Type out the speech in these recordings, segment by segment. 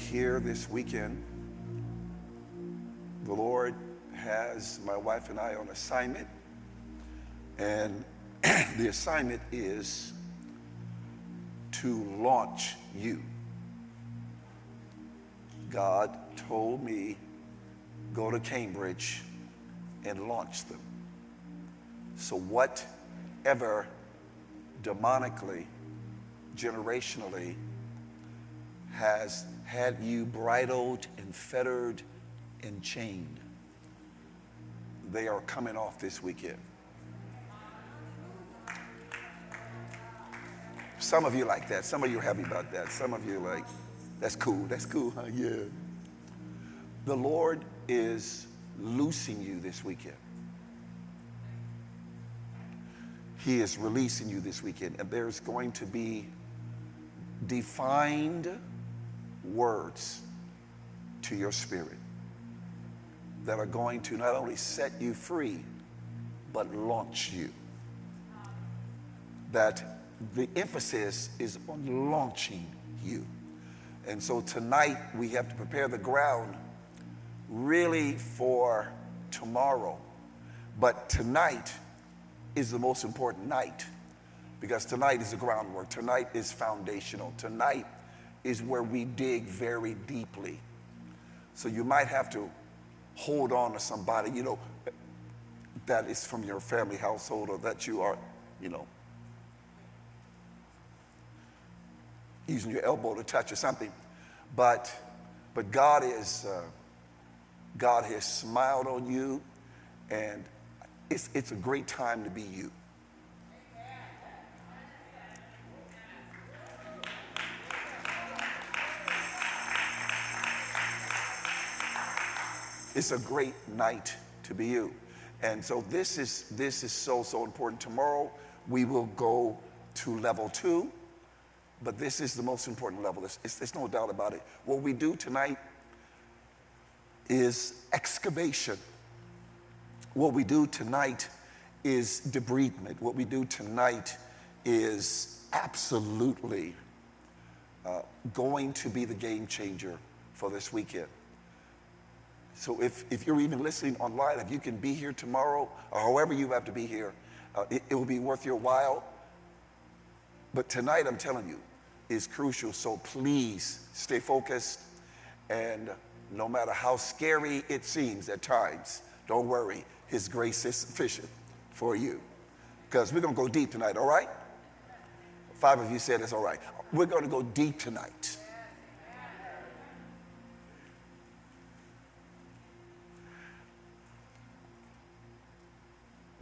here this weekend. The Lord has my wife and I on assignment, and the assignment is to launch you. God told me, go to Cambridge and launch them. So, whatever demonically, generationally, has had you bridled and fettered and chained, they are coming off this weekend. Some of you like that. Some of you are happy about that. Some of you are like, that's cool. That's cool, huh? Yeah. The Lord is loosing you this weekend. He is releasing you this weekend, and there's going to be defined words to your spirit that are going to not only set you free, but launch you. That the emphasis is on launching you. And so tonight we have to prepare the ground really for tomorrow. But tonight is the most important night because tonight is the groundwork. Tonight is foundational. Tonight is where we dig very deeply. So you might have to hold on to somebody, you know, that is from your family household or that you are, you know, using your elbow to touch or something. But, but God is, uh, God has smiled on you, and it's, it's a great time to be you. It's a great night to be you. And so this is this is so so important. Tomorrow we will go to level two, but this is the most important level. There's, there's no doubt about it. What we do tonight is excavation. What we do tonight is debridement. What we do tonight is absolutely uh, going to be the game changer for this weekend. So if, if you're even listening online, if you can be here tomorrow or however you have to be here, uh, it, it will be worth your while. But tonight, I'm telling you, is crucial. So please stay focused. And no matter how scary it seems at times, don't worry. His grace is sufficient for you. Because we're going to go deep tonight, all right? Five of you said it's all right. We're going to go deep tonight.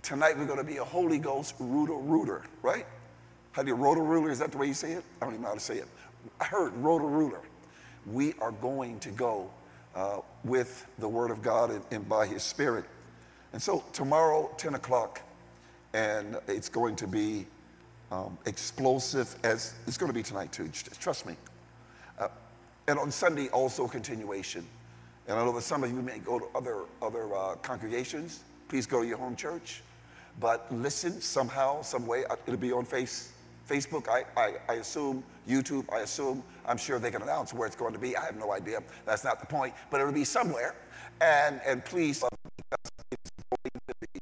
Tonight we're going to be a Holy Ghost rooter rooter, right? How do you rotor ruler? Is that the way you say it? I don't even know how to say it. I heard rotor ruler. We are going to go uh, with the Word of God and, and by His Spirit. And so tomorrow, 10 o'clock, and it's going to be um, explosive as it's going to be tonight too. Trust me. Uh, and on Sunday, also continuation. And I know that some of you may go to other other uh, congregations. Please go to your home church. But listen somehow, some way, uh, it'll be on face, Facebook, I, I, I assume, YouTube, I assume. I'm sure they can announce where it's going to be. I have no idea. That's not the point. But it'll be somewhere. And, and please, uh, be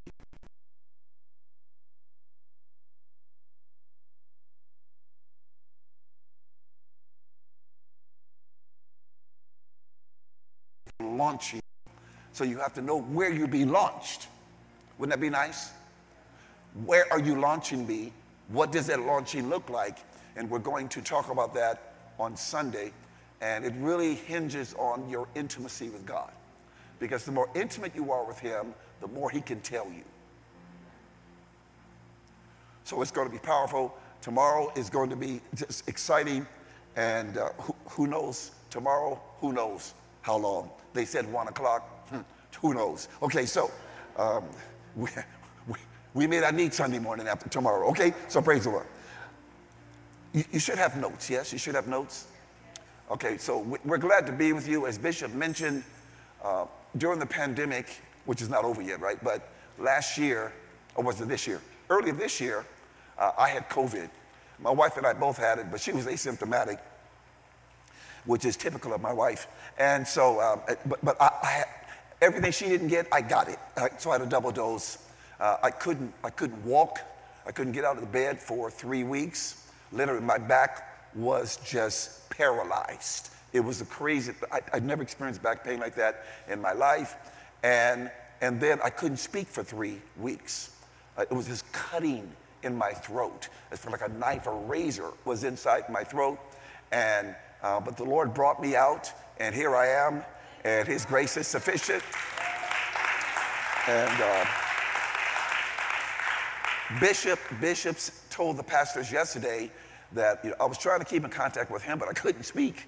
launching. So you have to know where you'll be launched. Wouldn't that be nice? Where are you launching me? What does that launching look like? And we're going to talk about that on Sunday. And it really hinges on your intimacy with God. Because the more intimate you are with Him, the more He can tell you. So it's going to be powerful. Tomorrow is going to be just exciting. And uh, who, who, knows? Tomorrow, who knows how long? They said one o'clock. Hmm, who knows? Okay, so um, we, may not need Sunday morning after tomorrow, okay? So praise the Lord. You, you should have notes, yes? You should have notes? Okay, so we're glad to be with you. As Bishop mentioned, uh, during the pandemic, which is not over yet, right? But last year, or was it this year? Earlier this year, uh, I had COVID. My wife and I both had it, but she was asymptomatic, which is typical of my wife. And so, um, but, but I, I had, everything she didn't get, I got it. so I had a double dose. Uh, I, couldn't, I couldn't walk. I couldn't get out of the bed for three weeks. Literally, my back was just paralyzed. It was a crazy, I, would never experienced back pain like that in my life. And, and then I couldn't speak for three weeks. Uh, it was just cutting in my throat. It's like a knife, a razor was inside my throat. And, uh, but the Lord brought me out, and here I am, and His grace is sufficient. And uh, Bishop, bishops told the pastors yesterday that you know, I was trying to keep in contact with him, but I couldn't speak.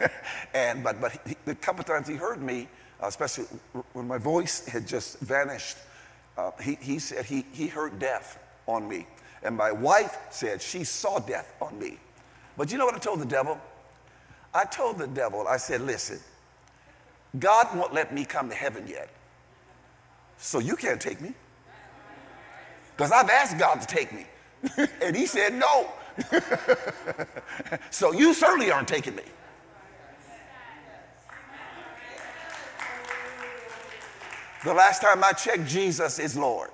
and but but he, the couple times he heard me, uh, especially when my voice had just vanished, uh, he, he said he, he heard death on me. And my wife said she saw death on me. But you know what I told the devil? I told the devil, I said, listen, God won't let me come to heaven yet. So you can't take me. Because I've asked God to take me. and he said no. so you certainly aren't taking me. The last time I checked, Jesus is Lord.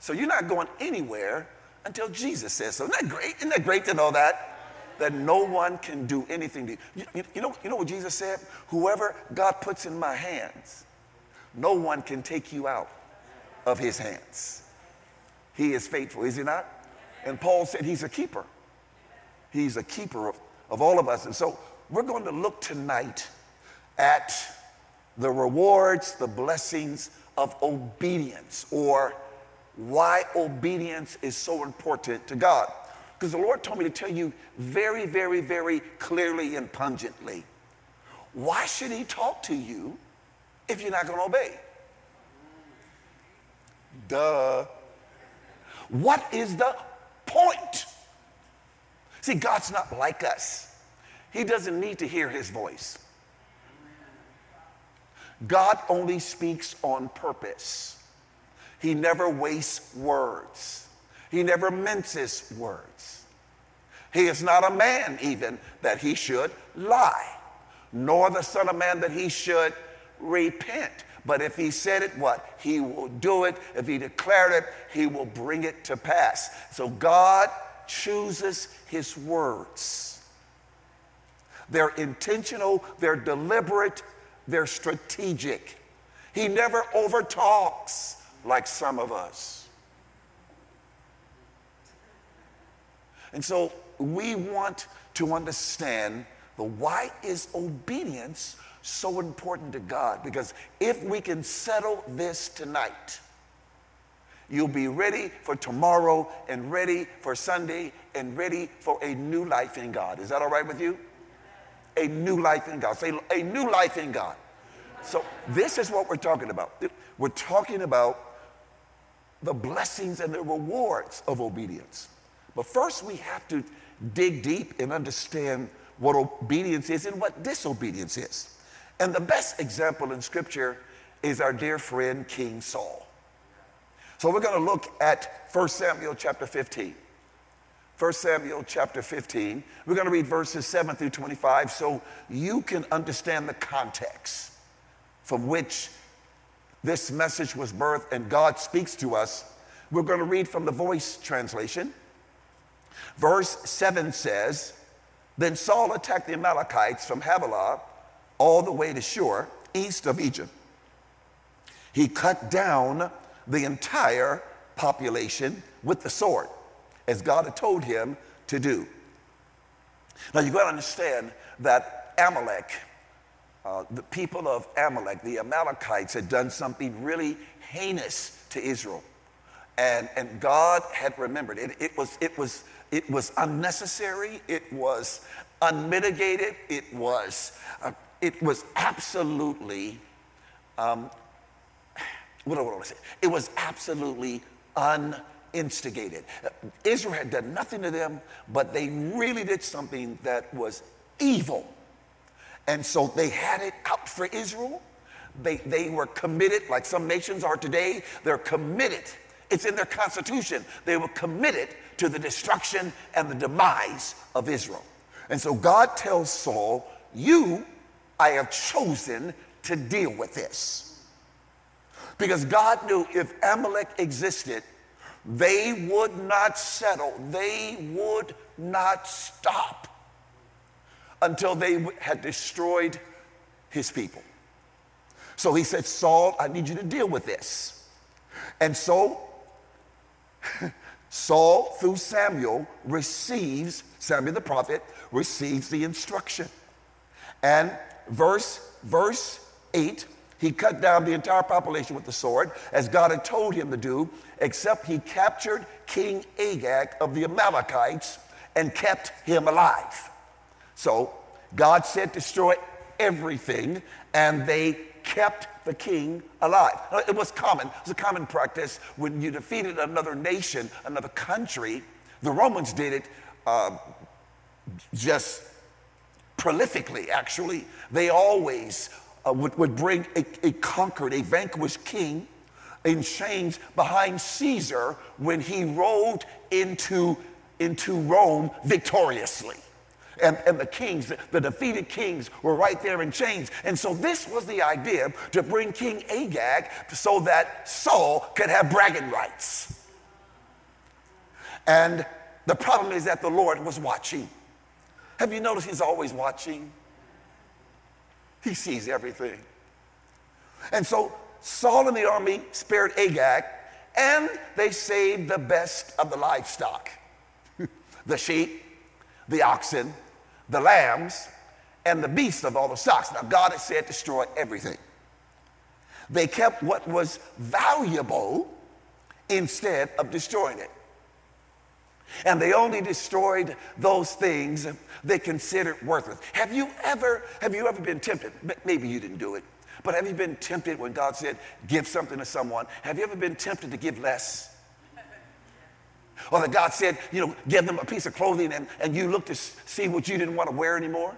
So you're not going anywhere until Jesus says so. Isn't that great? Isn't that great to know that? That no one can do anything to you. You, you, know, you know what Jesus said? Whoever God puts in my hands, no one can take you out of his hands. He is faithful, is he not? And Paul said he's a keeper. He's a keeper of, of all of us. And so we're going to look tonight at the rewards, the blessings of obedience, or why obedience is so important to God. Because the Lord told me to tell you very, very, very clearly and pungently why should He talk to you if you're not going to obey? Duh. What is the point? See, God's not like us. He doesn't need to hear his voice. God only speaks on purpose. He never wastes words. He never minces words. He is not a man, even, that he should lie, nor the Son of Man that he should repent. But if he said it, what? He will do it. If he declared it, he will bring it to pass. So God chooses his words. They're intentional, they're deliberate, they're strategic. He never overtalks like some of us. And so we want to understand the why is obedience so important to God because if we can settle this tonight, you'll be ready for tomorrow and ready for Sunday and ready for a new life in God. Is that all right with you? A new life in God. Say, a new life in God. So, this is what we're talking about. We're talking about the blessings and the rewards of obedience. But first, we have to dig deep and understand what obedience is and what disobedience is. And the best example in scripture is our dear friend King Saul. So we're going to look at 1 Samuel chapter 15. 1 Samuel chapter 15. We're going to read verses 7 through 25 so you can understand the context from which this message was birthed and God speaks to us. We're going to read from the voice translation. Verse 7 says, Then Saul attacked the Amalekites from Havilah all the way to Shur, east of Egypt. He cut down the entire population with the sword, as God had told him to do. Now, you've got to understand that Amalek, uh, the people of Amalek, the Amalekites, had done something really heinous to Israel. And, and God had remembered it. It was, it, was, it was unnecessary, it was unmitigated, it was uh, it was absolutely, um, what do I want to say? It was absolutely uninstigated. Israel had done nothing to them, but they really did something that was evil. And so they had it out for Israel. They, they were committed, like some nations are today, they're committed It's in their constitution. They were committed to the destruction and the demise of Israel. And so God tells Saul, You, I have chosen to deal with this. Because God knew if Amalek existed, they would not settle, they would not stop until they had destroyed his people. So he said, Saul, I need you to deal with this. And so Saul, through Samuel, receives, Samuel the prophet, receives the instruction. And verse, verse 8, he cut down the entire population with the sword, as God had told him to do, except he captured King Agag of the Amalekites and kept him alive. So God said, destroy everything, and they kept the king alive. It was common, it was a common practice when you defeated another nation, another country. The Romans did it uh, just prolifically, actually. They always uh, would, would bring a, a conquered, a vanquished king in chains behind Caesar when he rode into, into Rome victoriously. And, and the kings, the defeated kings, were right there in chains. And so, this was the idea to bring King Agag so that Saul could have bragging rights. And the problem is that the Lord was watching. Have you noticed he's always watching? He sees everything. And so Saul and the army spared Agag, and they saved the best of the livestock the sheep, the oxen, the lambs, and the beasts of all the stocks. Now, God had said, destroy everything. They kept what was valuable instead of destroying it. And they only destroyed those things they considered worthless. Have you ever, have you ever been tempted? Maybe you didn't do it, but have you been tempted when God said, give something to someone? Have you ever been tempted to give less? Or that God said, you know, give them a piece of clothing and, and you look to see what you didn't want to wear anymore?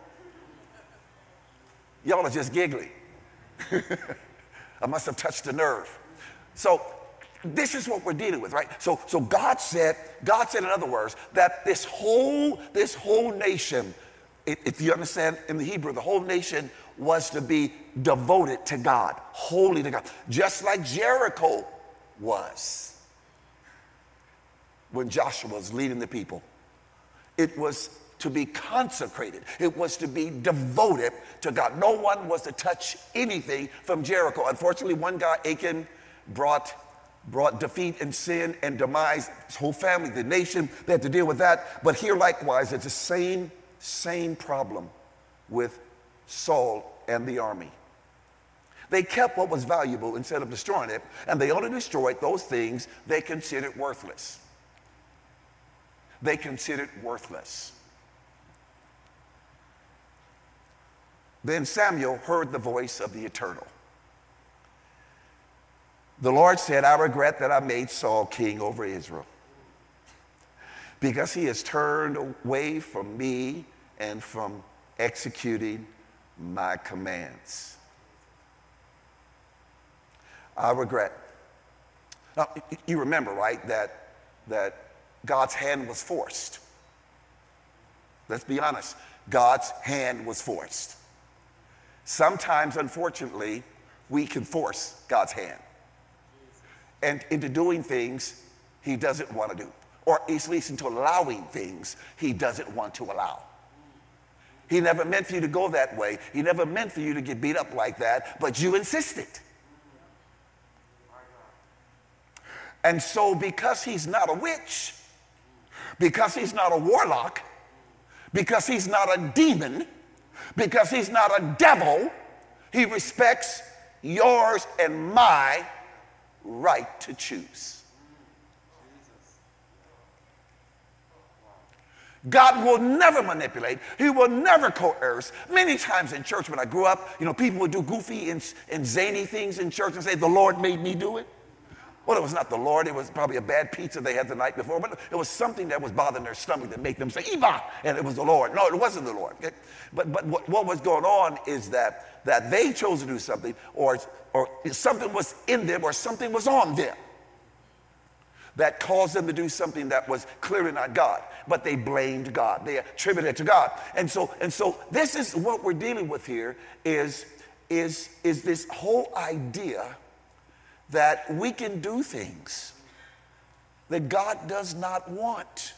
Y'all are just giggling. I must have touched a nerve. So this is what we're dealing with, right? So, so God said, God said in other words, that this whole, this whole nation, if you understand in the Hebrew, the whole nation was to be devoted to God, holy to God, just like Jericho was when Joshua was leading the people. It was to be consecrated, it was to be devoted to God. No one was to touch anything from Jericho. Unfortunately, one guy, Achan, brought brought defeat and sin and demise his whole family the nation they had to deal with that but here likewise it's the same same problem with saul and the army they kept what was valuable instead of destroying it and they only destroyed those things they considered worthless they considered worthless. Then Samuel heard the voice of the eternal. The Lord said, I regret that I made Saul king over Israel because he has turned away from me and from executing my commands. I regret. Now, you remember, right, that, that God's hand was forced. Let's be honest, God's hand was forced. Sometimes, unfortunately, we can force God's hand and into doing things he doesn't want to do, or at least into allowing things he doesn't want to allow. He never meant for you to go that way. He never meant for you to get beat up like that, but you insisted. And so, because he's not a witch, because he's not a warlock, because he's not a demon, because he's not a devil, he respects yours and my right to choose. God will never manipulate. He will never coerce. Many times in church when I grew up, you know, people would do goofy and, and zany things in church and say, the Lord made me do it. Well, it was not the Lord. It was probably a bad pizza they had the night before, but it was something that was bothering their stomach that made them say, Eva, and it was the Lord. No, it wasn't the Lord. Okay? But, but what, what was going on is that, that they chose to do something, or, or something was in them, or something was on them. that caused them to do something that was clearly not God, but they blamed God. They attributed it to God. And so, and so this is what we're dealing with here is, is, is this whole idea that we can do things that God does not want.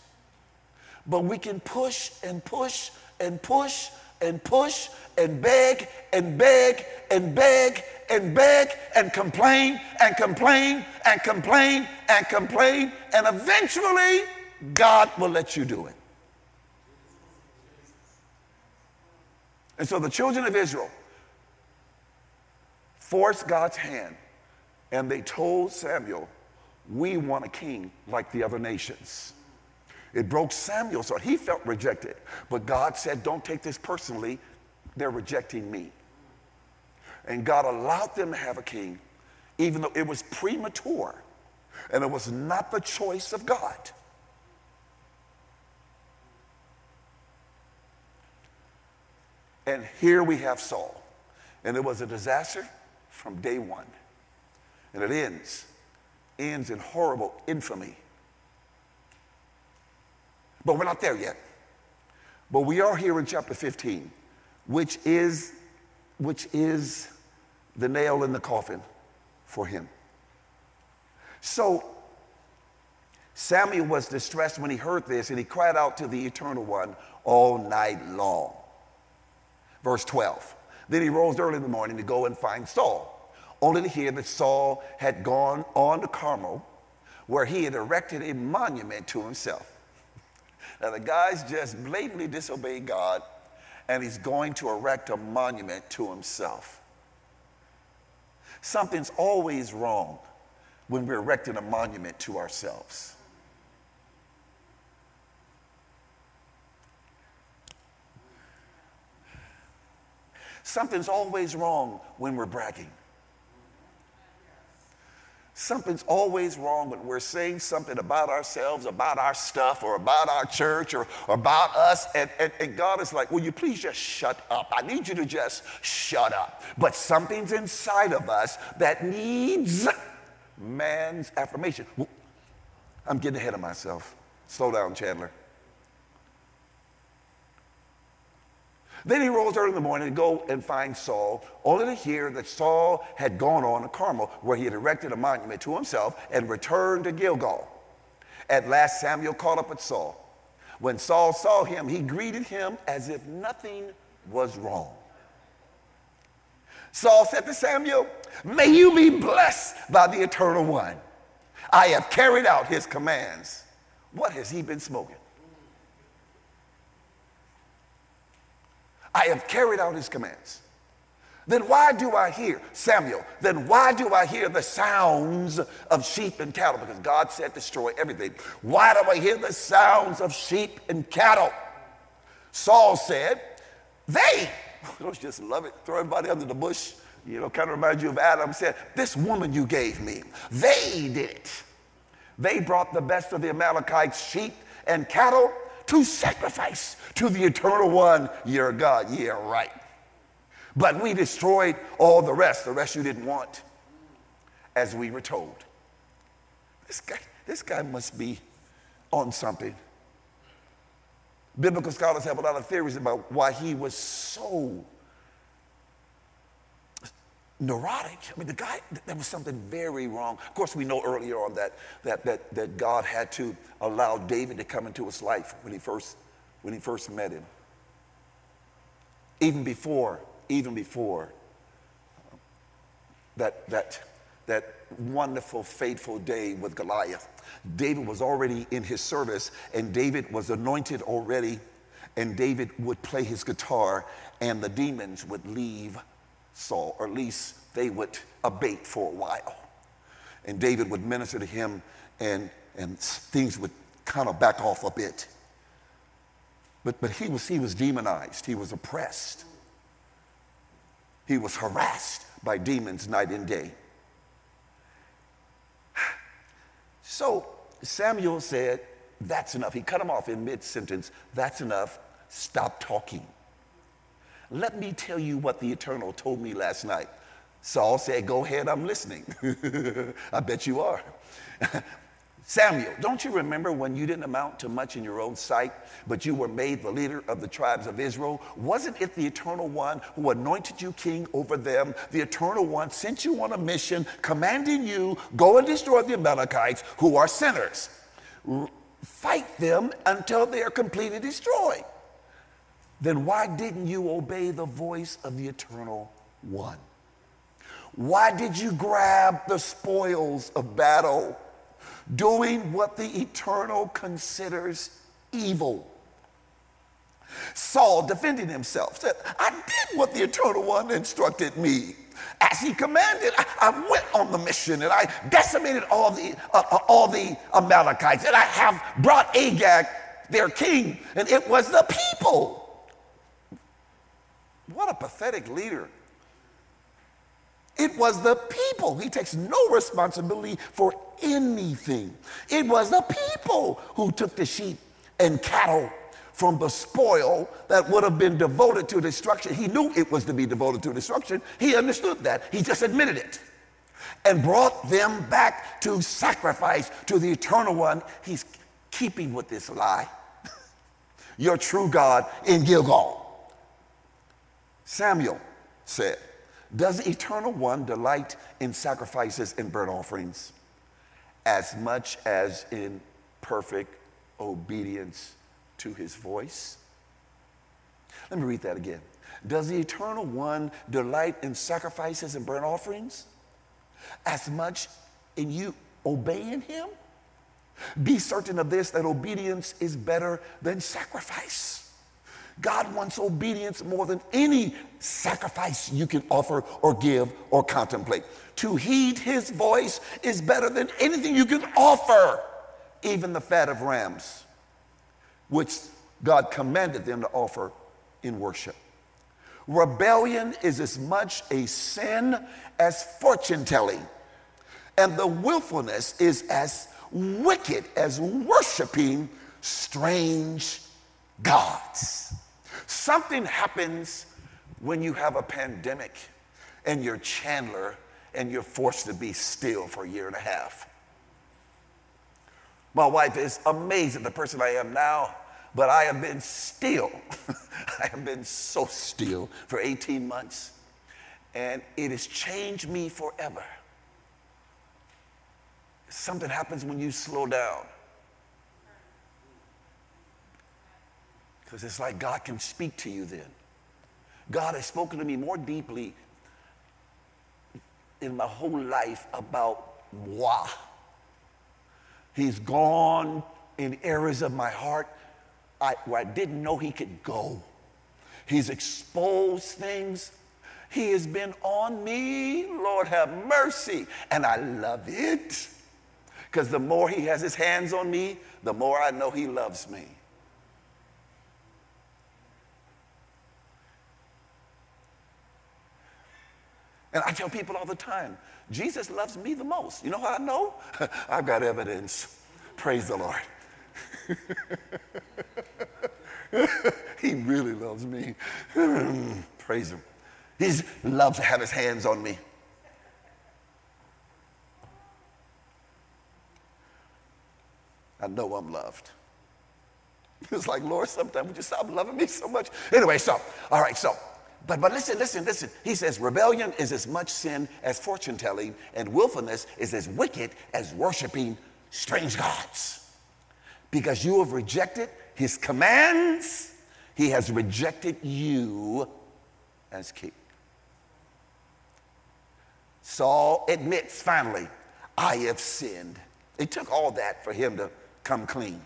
But we can push and push and push and push and beg and beg and beg and beg and complain and complain and complain and complain, and eventually God will let you do it. And so the children of Israel forced God's hand and they told Samuel, We want a king like the other nations. It broke Samuel's heart. He felt rejected. But God said, Don't take this personally. They're rejecting me. And God allowed them to have a king, even though it was premature and it was not the choice of God. And here we have Saul. And it was a disaster from day one. And it ends, ends in horrible infamy. But we're not there yet. But we are here in chapter 15, which is, which is the nail in the coffin for him. So Samuel was distressed when he heard this, and he cried out to the eternal one all night long. Verse 12. Then he rose early in the morning to go and find Saul only to hear that Saul had gone on to Carmel, where he had erected a monument to himself. Now, the guy's just blatantly disobeyed God, and he's going to erect a monument to himself. Something's always wrong when we're erecting a monument to ourselves. Something's always wrong when we're bragging. Something's always wrong when we're saying something about ourselves, about our stuff, or about our church, or, or about us. And, and, and, God is like, Will you please just shut up? I need you to just shut up. But something's inside of us that needs man's affirmation. I'm getting ahead of myself. Slow down, Chandler. Then he rose early in the morning to go and find Saul, only to hear that Saul had gone on to Carmel, where he had erected a monument to himself, and returned to Gilgal. At last, Samuel caught up with Saul. When Saul saw him, he greeted him as if nothing was wrong. Saul said to Samuel, May you be blessed by the eternal one. I have carried out his commands. What has he been smoking? I have carried out his commands. Then why do I hear, Samuel, then why do I hear the sounds of sheep and cattle? Because God said destroy everything. Why do I hear the sounds of sheep and cattle? Saul said, they, don't just love it? Throw everybody under the bush. You know, kind of reminds you of Adam said, this woman you gave me, they did it. They brought the best of the Amalekites, sheep and cattle, to sacrifice to the eternal one, your God. Yeah, right. But we destroyed all the rest, the rest you didn't want, as we were told. This guy, this guy must be on something. Biblical scholars have a lot of theories about why he was so neurotic. I mean, the guy, there was something very wrong. Of course, we know earlier on that, that, that, that God had to allow David to come into his life when he first, when he first met him. Even before, even before uh, that, that, that wonderful, fateful day with Goliath, David was already in his service and David was anointed already and David would play his guitar and the demons would leave Saul, or at least they would abate for a while. And David would minister to him, and, and things would kind of back off a bit. But, but he, was, he was demonized, he was oppressed, he was harassed by demons night and day. So Samuel said, That's enough. He cut him off in mid sentence. That's enough. Stop talking. Let me tell you what the Eternal told me last night. Saul said, Go ahead, I'm listening. I bet you are. Samuel, don't you remember when you didn't amount to much in your own sight, but you were made the leader of the tribes of Israel? Wasn't it the eternal one who anointed you king over them? The eternal one sent you on a mission, commanding you, go and destroy the Amalekites who are sinners. Fight them until they are completely destroyed. Then why didn't you obey the voice of the eternal one? Why did you grab the spoils of battle? doing what the eternal considers evil. Saul, defending himself, said, I did what the eternal one instructed me. As he commanded, I, I went on the mission and I decimated all the, uh, uh, all the Amalekites, and I have brought Agag, their king, and it was the people. What a pathetic leader. It was the people. He takes no responsibility for anything. It was the people who took the sheep and cattle from the spoil that would have been devoted to destruction. He knew it was to be devoted to destruction. He understood that. He just admitted it and brought them back to sacrifice to the eternal one. He's keeping with this lie. Your true God in Gilgal. Samuel said, Does the eternal one delight in sacrifices and burnt offerings? as much as in perfect obedience to his voice. Let me read that again. Does the eternal one delight in sacrifices and burnt offerings as much in you obeying him? Be certain of this that obedience is better than sacrifice. God wants obedience more than any sacrifice you can offer or give or contemplate. To heed his voice is better than anything you can offer, even the fat of rams, which God commanded them to offer in worship. Rebellion is as much a sin as fortune telling, and the willfulness is as wicked as worshiping strange gods. Something happens when you have a pandemic and you're Chandler and you're forced to be still for a year and a half. My wife is amazed at the person I am now, but I have been still. I have been so still for 18 months, and it has changed me forever. Something happens when you slow down. Because it's like God can speak to you then. God has spoken to me more deeply in my whole life about moi. He's gone in areas of my heart I, where I didn't know he could go. He's exposed things. He has been on me. Lord have mercy. And I love it. Because the more he has his hands on me, the more I know he loves me. And I tell people all the time, Jesus loves me the most. You know how I know? I've got evidence. Praise the Lord. he really loves me. Praise him. He loves to have his hands on me. I know I'm loved. It's like, Lord, sometimes would you stop loving me so much? Anyway, so, all right, so but, but listen, listen, listen. He says rebellion is as much sin as fortune telling, and willfulness is as wicked as worshiping strange gods. Because you have rejected his commands, he has rejected you as king. Saul admits finally, I have sinned. It took all that for him to come clean.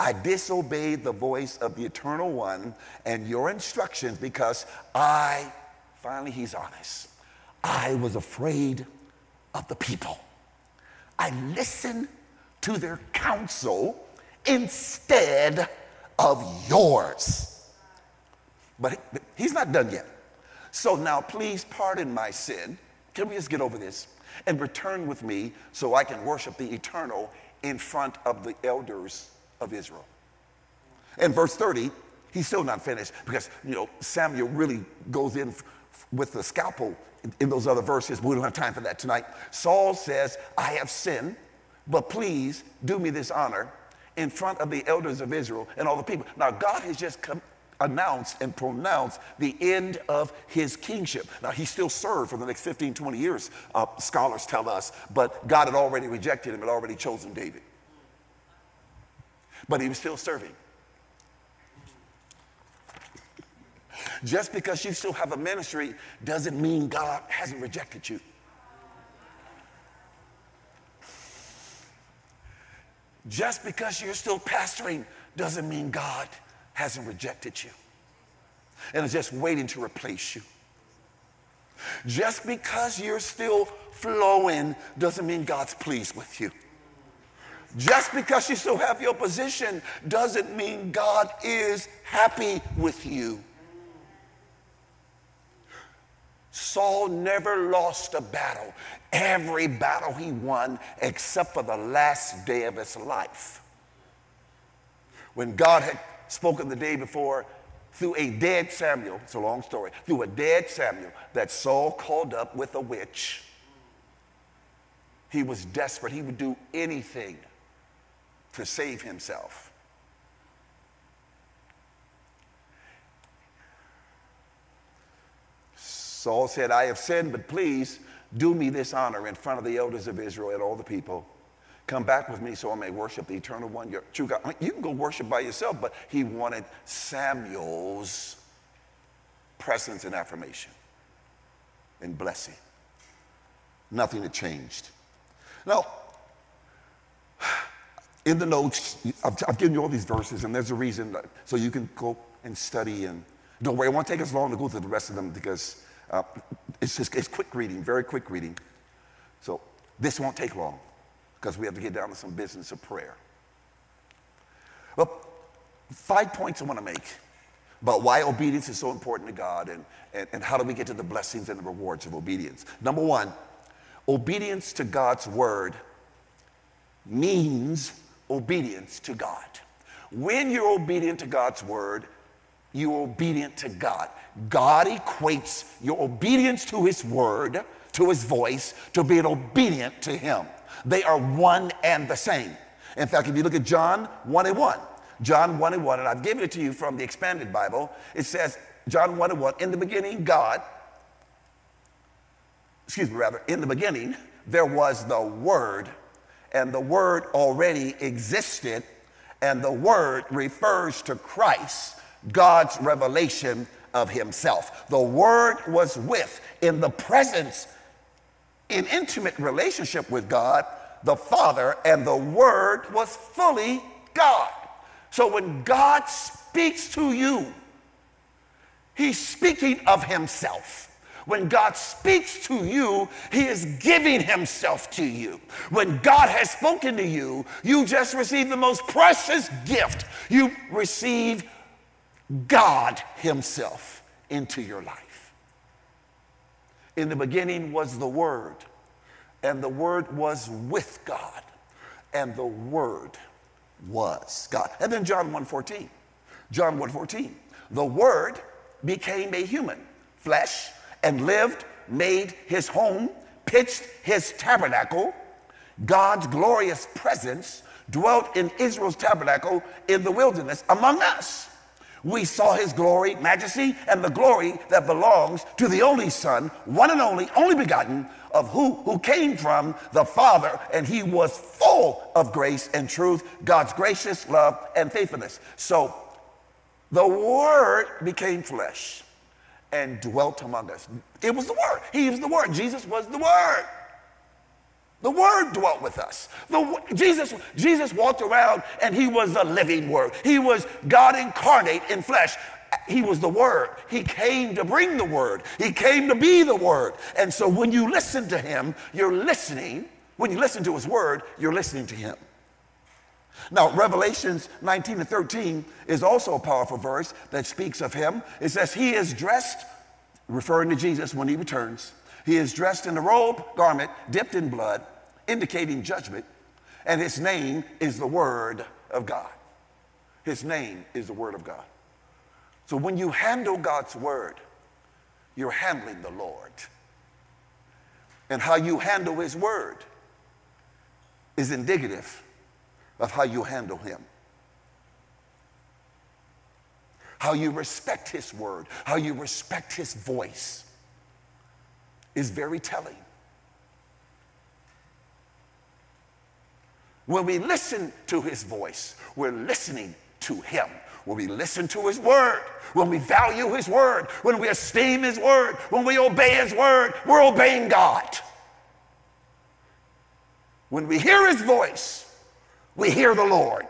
I disobeyed the voice of the eternal one and your instructions because I, finally, he's honest, I was afraid of the people. I listened to their counsel instead of yours. But he's not done yet. So now, please pardon my sin. Can we just get over this and return with me so I can worship the eternal in front of the elders of Israel. In verse 30, he's still not finished because, you know, Samuel really goes in with the scalpel in those other verses. but We don't have time for that tonight. Saul says, I have sinned but please do me this honor in front of the elders of Israel and all the people. Now, God has just come, announced and pronounced the end of his kingship. Now, he still served for the next 15, 20 years, uh, scholars tell us, but God had already rejected him, had already chosen David. But he was still serving. Just because you still have a ministry doesn't mean God hasn't rejected you. Just because you're still pastoring doesn't mean God hasn't rejected you and is just waiting to replace you. Just because you're still flowing doesn't mean God's pleased with you. Just because you still have your position doesn't mean God is happy with you. Saul never lost a battle. Every battle he won, except for the last day of his life. When God had spoken the day before through a dead Samuel, it's a long story, through a dead Samuel that Saul called up with a witch. He was desperate. He would do anything to save himself. Saul said, I have sinned, but please do me this honor in front of the elders of Israel and all the people. Come back with me so I may worship the eternal one, your true God. You can go worship by yourself, but he wanted Samuel's presence and affirmation and blessing. Nothing had changed. Now, in the notes, I've, I've, given you all these verses, and there's a reason, so you can go and study. And don't worry, it won't take us long to go through the rest of them because uh, it's just it's quick reading, very quick reading. So this won't take long because we have to get down to some business of prayer. Well, five points I want to make about why obedience is so important to God and, and, and how do we get to the blessings and the rewards of obedience. Number one, obedience to God's word means obedience to God. When you're obedient to God's word, you're obedient to God. God equates your obedience to His word, to His voice, to being obedient to Him. They are one and the same. In fact, if you look at John 1 and 1, John 1 and 1, and I've given it to you from the expanded Bible, it says, John 1 and 1, in the beginning, God, excuse me, rather, in the beginning, there was the Word, and the Word already existed, and the Word refers to Christ God's revelation of himself. The Word was with, in the presence, in intimate relationship with God, the Father, and the Word was fully God. So when God speaks to you, He's speaking of Himself. When God speaks to you, He is giving Himself to you. When God has spoken to you, you just receive the most precious gift. You receive God Himself into your life. In the beginning was the Word, and the Word was with God, and the Word was God. And then John 1:14. John 1:14. The Word became a human, flesh, and lived, made his home, pitched his tabernacle. God's glorious presence dwelt in Israel's tabernacle in the wilderness among us. We saw his glory, majesty, and the glory that belongs to the only Son, one and only, only begotten, of who, who came from the Father, and he was full of grace and truth, God's gracious love and faithfulness. So the Word became flesh and dwelt among us. It was the Word. He was the Word. Jesus was the Word. The Word dwelt with us. The, Jesus, Jesus walked around and he was the living Word. He was God incarnate in flesh. He was the Word. He came to bring the Word. He came to be the Word. And so when you listen to Him, you're listening. When you listen to His Word, you're listening to Him. Now, Revelations 19 and 13 is also a powerful verse that speaks of Him. It says, He is dressed, referring to Jesus when He returns he is dressed in a robe, garment dipped in blood, indicating judgment, and his name is the Word of God. His name is the Word of God. So when you handle God's Word, you're handling the Lord. And how you handle His Word is indicative of how you handle him. How you respect his word, how you respect his voice is very telling. When we listen to his voice, we're listening to him. When we listen to his word, when we value his word, when we esteem his word, when we obey his word, we're obeying God. When we hear his voice, we hear the Lord.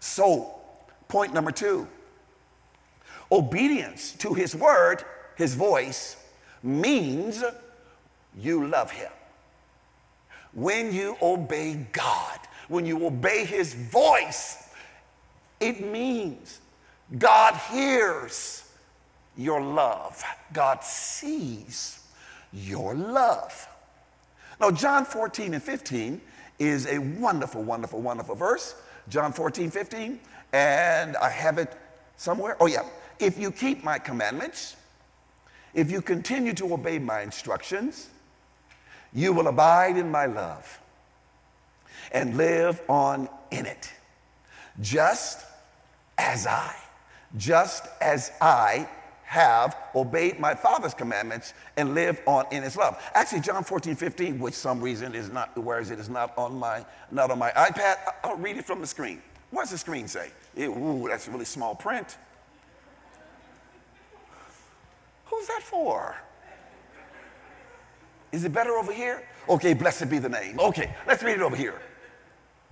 So, point number two obedience to his word, his voice, means you love him. When you obey God, when you obey his voice, it means God hears your love, God sees your love. Now, John 14 and 15 is a wonderful, wonderful, wonderful verse. John 14, 15. And I have it somewhere. Oh, yeah. If you keep my commandments, if you continue to obey my instructions, you will abide in my love and live on in it. Just as I, just as I have obeyed my Father's commandments and live on in his love. Actually, John 14, 15, which some reason is not, where is it? Is not on my, not on my iPad. I'll read it from the screen. What does the screen say? It, ooh, that's really small print. Who's that for? Is it better over here? Okay, blessed be the name. Okay, let's read it over here.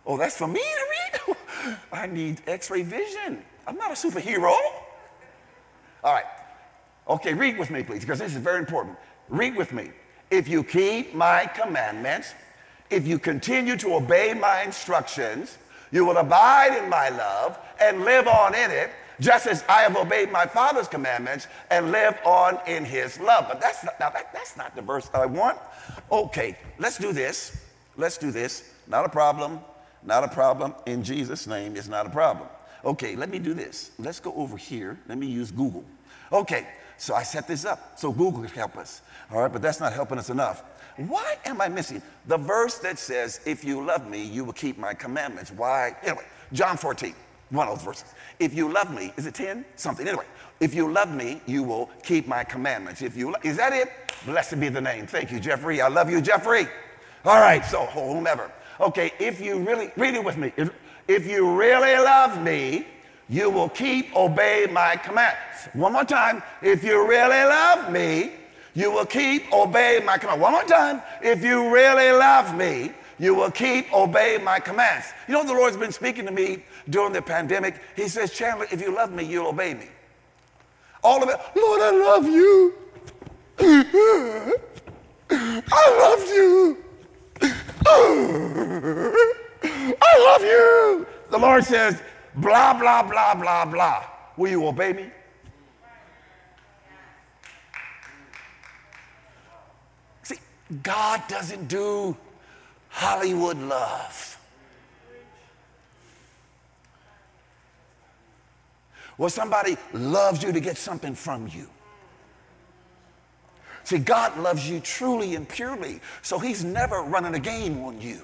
Oh, that's for me to read? I need x ray vision. I'm not a superhero. All right, Okay, read with me, please, because this is very important. Read with me. If you keep my commandments, if you continue to obey my instructions, you will abide in my love and live on in it, just as I have obeyed my Father's commandments and live on in his love. But that's not, now that, that's not the verse I want. Okay, let's do this. Let's do this. Not a problem. Not a problem. In Jesus' name, it's not a problem. Okay, let me do this. Let's go over here. Let me use Google. Okay, so I set this up so Google could help us. All right, but that's not helping us enough. Why am I missing the verse that says, If you love me, you will keep my commandments? Why? Anyway, John 14, one of those verses. If you love me, is it 10? Something. Anyway, if you love me, you will keep my commandments. If you is that it? Blessed be the name. Thank you, Jeffrey. I love you, Jeffrey. All right, so whomever. Okay, if you really read it with me. If, if you really love me, you will keep obey my commands. One more time. If you really love me, you will keep obey my command. One more time. If you really love me, you will keep obey my commands. You know, the Lord's been speaking to me during the pandemic. He says, Chandler, if you love me, you'll obey me. All of it, Lord, I love you. I love you. I love you. The Lord says, blah, blah, blah, blah, blah. Will you obey me? See, God doesn't do Hollywood love. Well, somebody loves you to get something from you. See, God loves you truly and purely, so He's never running a game on you.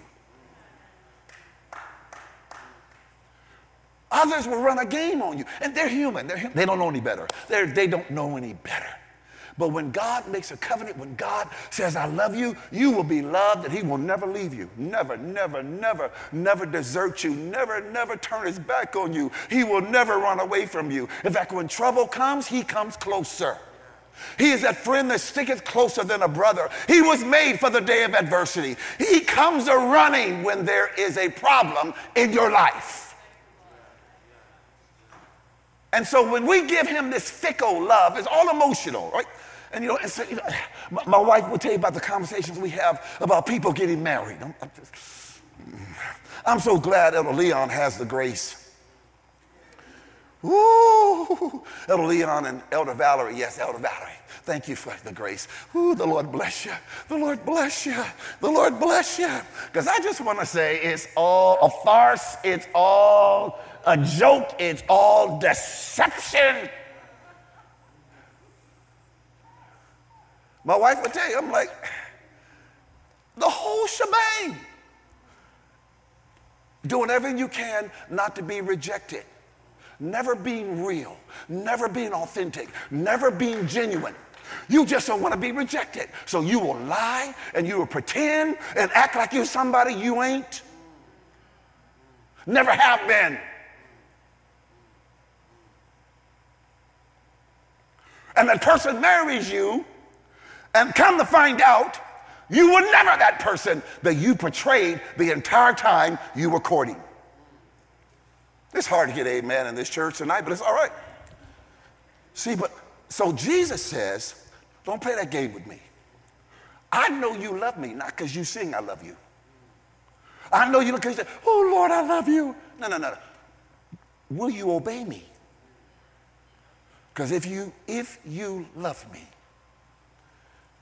Others will run a game on you. And they're human. They're human. They don't know any better. They're, they don't know any better. But when God makes a covenant, when God says, I love you, you will be loved and He will never leave you. Never, never, never, never desert you. Never, never turn His back on you. He will never run away from you. In fact, when trouble comes, He comes closer. He is that friend that sticketh closer than a brother. He was made for the day of adversity. He comes a running when there is a problem in your life. And so when we give him this fickle love, it's all emotional, right? And you know, and so, you know my, my, wife will tell you about the conversations we have about people getting married. I'm, I'm, just, I'm so glad Elder Leon has the grace. Ooh, Elder Leon and Elder Valerie, yes, Elder Valerie. Thank you for the grace. Ooh, the Lord bless you. The Lord bless you. The Lord bless you. Because I just want to say it's all a farce. It's all a joke, it's all deception. My wife would tell you, I'm like, the whole shebang. doing everything you can not to be rejected, never being real, never being authentic, never being genuine. You just don't want to be rejected. So you will lie and you will pretend and act like you're somebody you ain't. Never have been. And that person marries you, and come to find out, you were never that person that you portrayed the entire time you were courting. It's hard to get amen in this church tonight, but it's all right. See, but so Jesus says, don't play that game with me. I know you love me, not because you sing, I love you. I know you look because you say, oh Lord, I love you. No, no, no. Will you obey me? Because if you if you love me,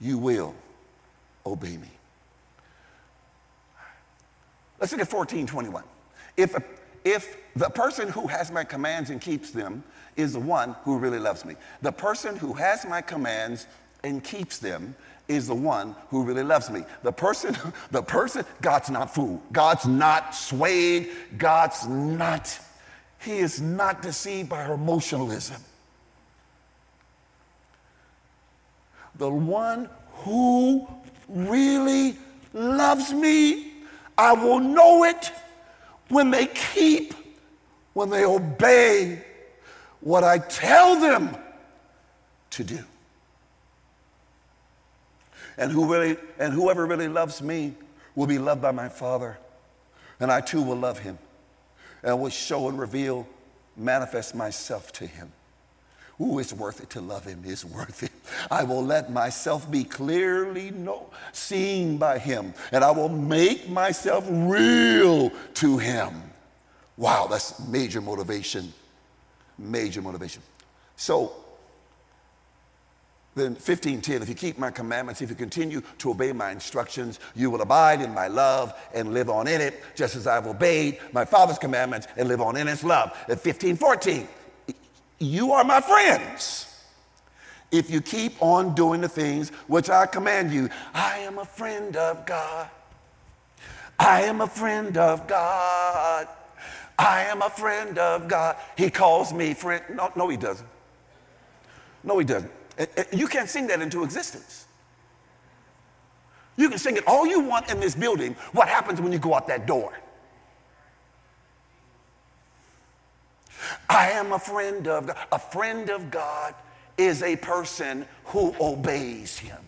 you will obey me. Let's look at 1421. If, if the person who has my commands and keeps them is the one who really loves me, the person who has my commands and keeps them is the one who really loves me. The person, the person, God's not fooled. God's not swayed. God's not, he is not deceived by emotionalism. The one who really loves me, I will know it when they keep, when they obey what I tell them to do. And, who really, and whoever really loves me will be loved by my Father. And I too will love him and will show and reveal, manifest myself to him. Ooh, it's worth it to love him. It's worth it. I will let myself be clearly know, seen by him, and I will make myself real to him. Wow, that's major motivation. Major motivation. So, then 15:10, if you keep my commandments, if you continue to obey my instructions, you will abide in my love and live on in it, just as I've obeyed my Father's commandments and live on in his love. At 15:14, you are my friends. If you keep on doing the things which I command you, I am a friend of God. I am a friend of God. I am a friend of God. He calls me friend. No, no, he doesn't. No, he doesn't. Eh, eh, you can't sing that into existence. You can sing it all you want in this building. What happens when you go out that door? I am a friend of God. A friend of God is a person who obeys him.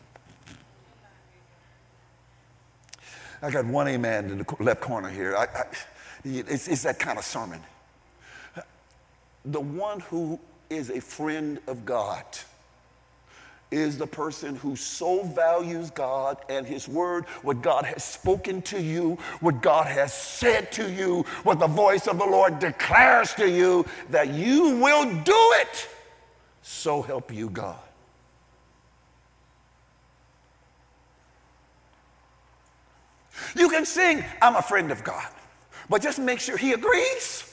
I got one amen in the left corner here. I, I, it's, it's that kind of sermon. The one who is a friend of God is the person who so values God and His Word, what God has spoken to you, what God has said to you, what the voice of the Lord declares to you, that you will do it. So help you God. You can sing, I'm a friend of God, but just make sure He agrees.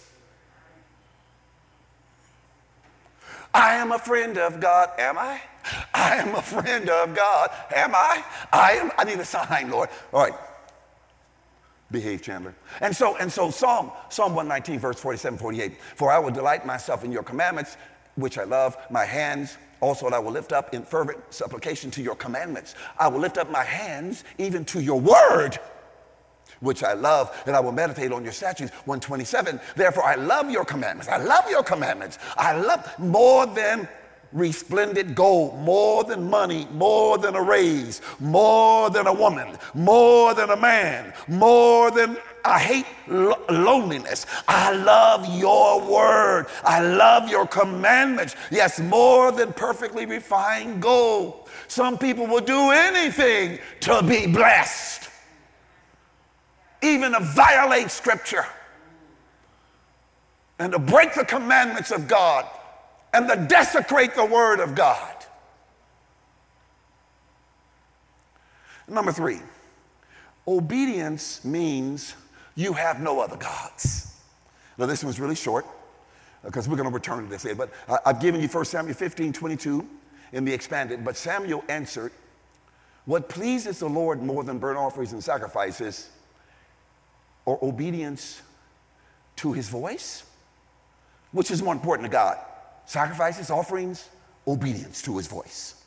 I am a friend of God, am I? I am a friend of God. Am I? I am. I need a sign, Lord. All right. Behave, Chandler. And so, and so Psalm, Psalm 119, verse 47, 48. For I will delight myself in your commandments, which I love. My hands also I will lift up in fervent supplication to your commandments. I will lift up my hands even to your word which I love, and I will meditate on your statutes. 127. Therefore, I love your commandments. I love your commandments. I love more than resplendent gold, more than money, more than a raise, more than a woman, more than a man, more than I hate lo- loneliness. I love your word. I love your commandments. Yes, more than perfectly refined gold. Some people will do anything to be blessed, even to violate scripture and to break the commandments of God and to desecrate the word of God. Number three, obedience means you have no other gods. Now, this one's really short uh, because we're going to return to this but I've given you 1 Samuel 15 22 in the expanded. But Samuel answered, What pleases the Lord more than burnt offerings and sacrifices or obedience to his voice? Which is more important to God? Sacrifices, offerings, obedience to his voice.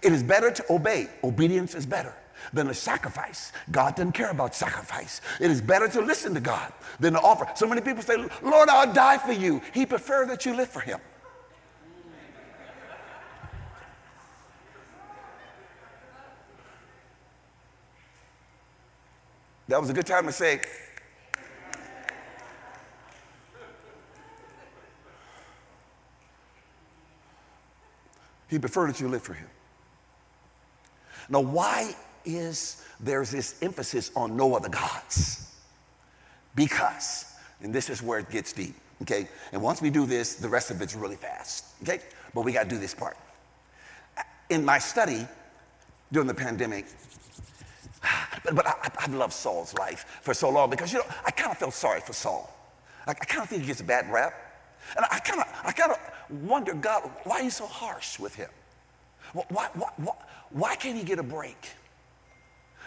It is better to obey. Obedience is better than a sacrifice. God doesn't care about sacrifice. It is better to listen to God than to offer. So many people say, Lord, I'll die for you. He prefers that you live for him. That was a good time to say, He preferred that you live for him. Now, why is there's this emphasis on no other gods? Because, and this is where it gets deep, okay? And once we do this, the rest of it's really fast, okay? But we got to do this part. In my study during the pandemic, but, but I, have loved Saul's life for so long because, you know, I kind of felt sorry for Saul. I, I kind of think he gets a bad rap. And I kind of, I kind of wonder, God, why are you so harsh with him? Why, why, why, why can't he get a break?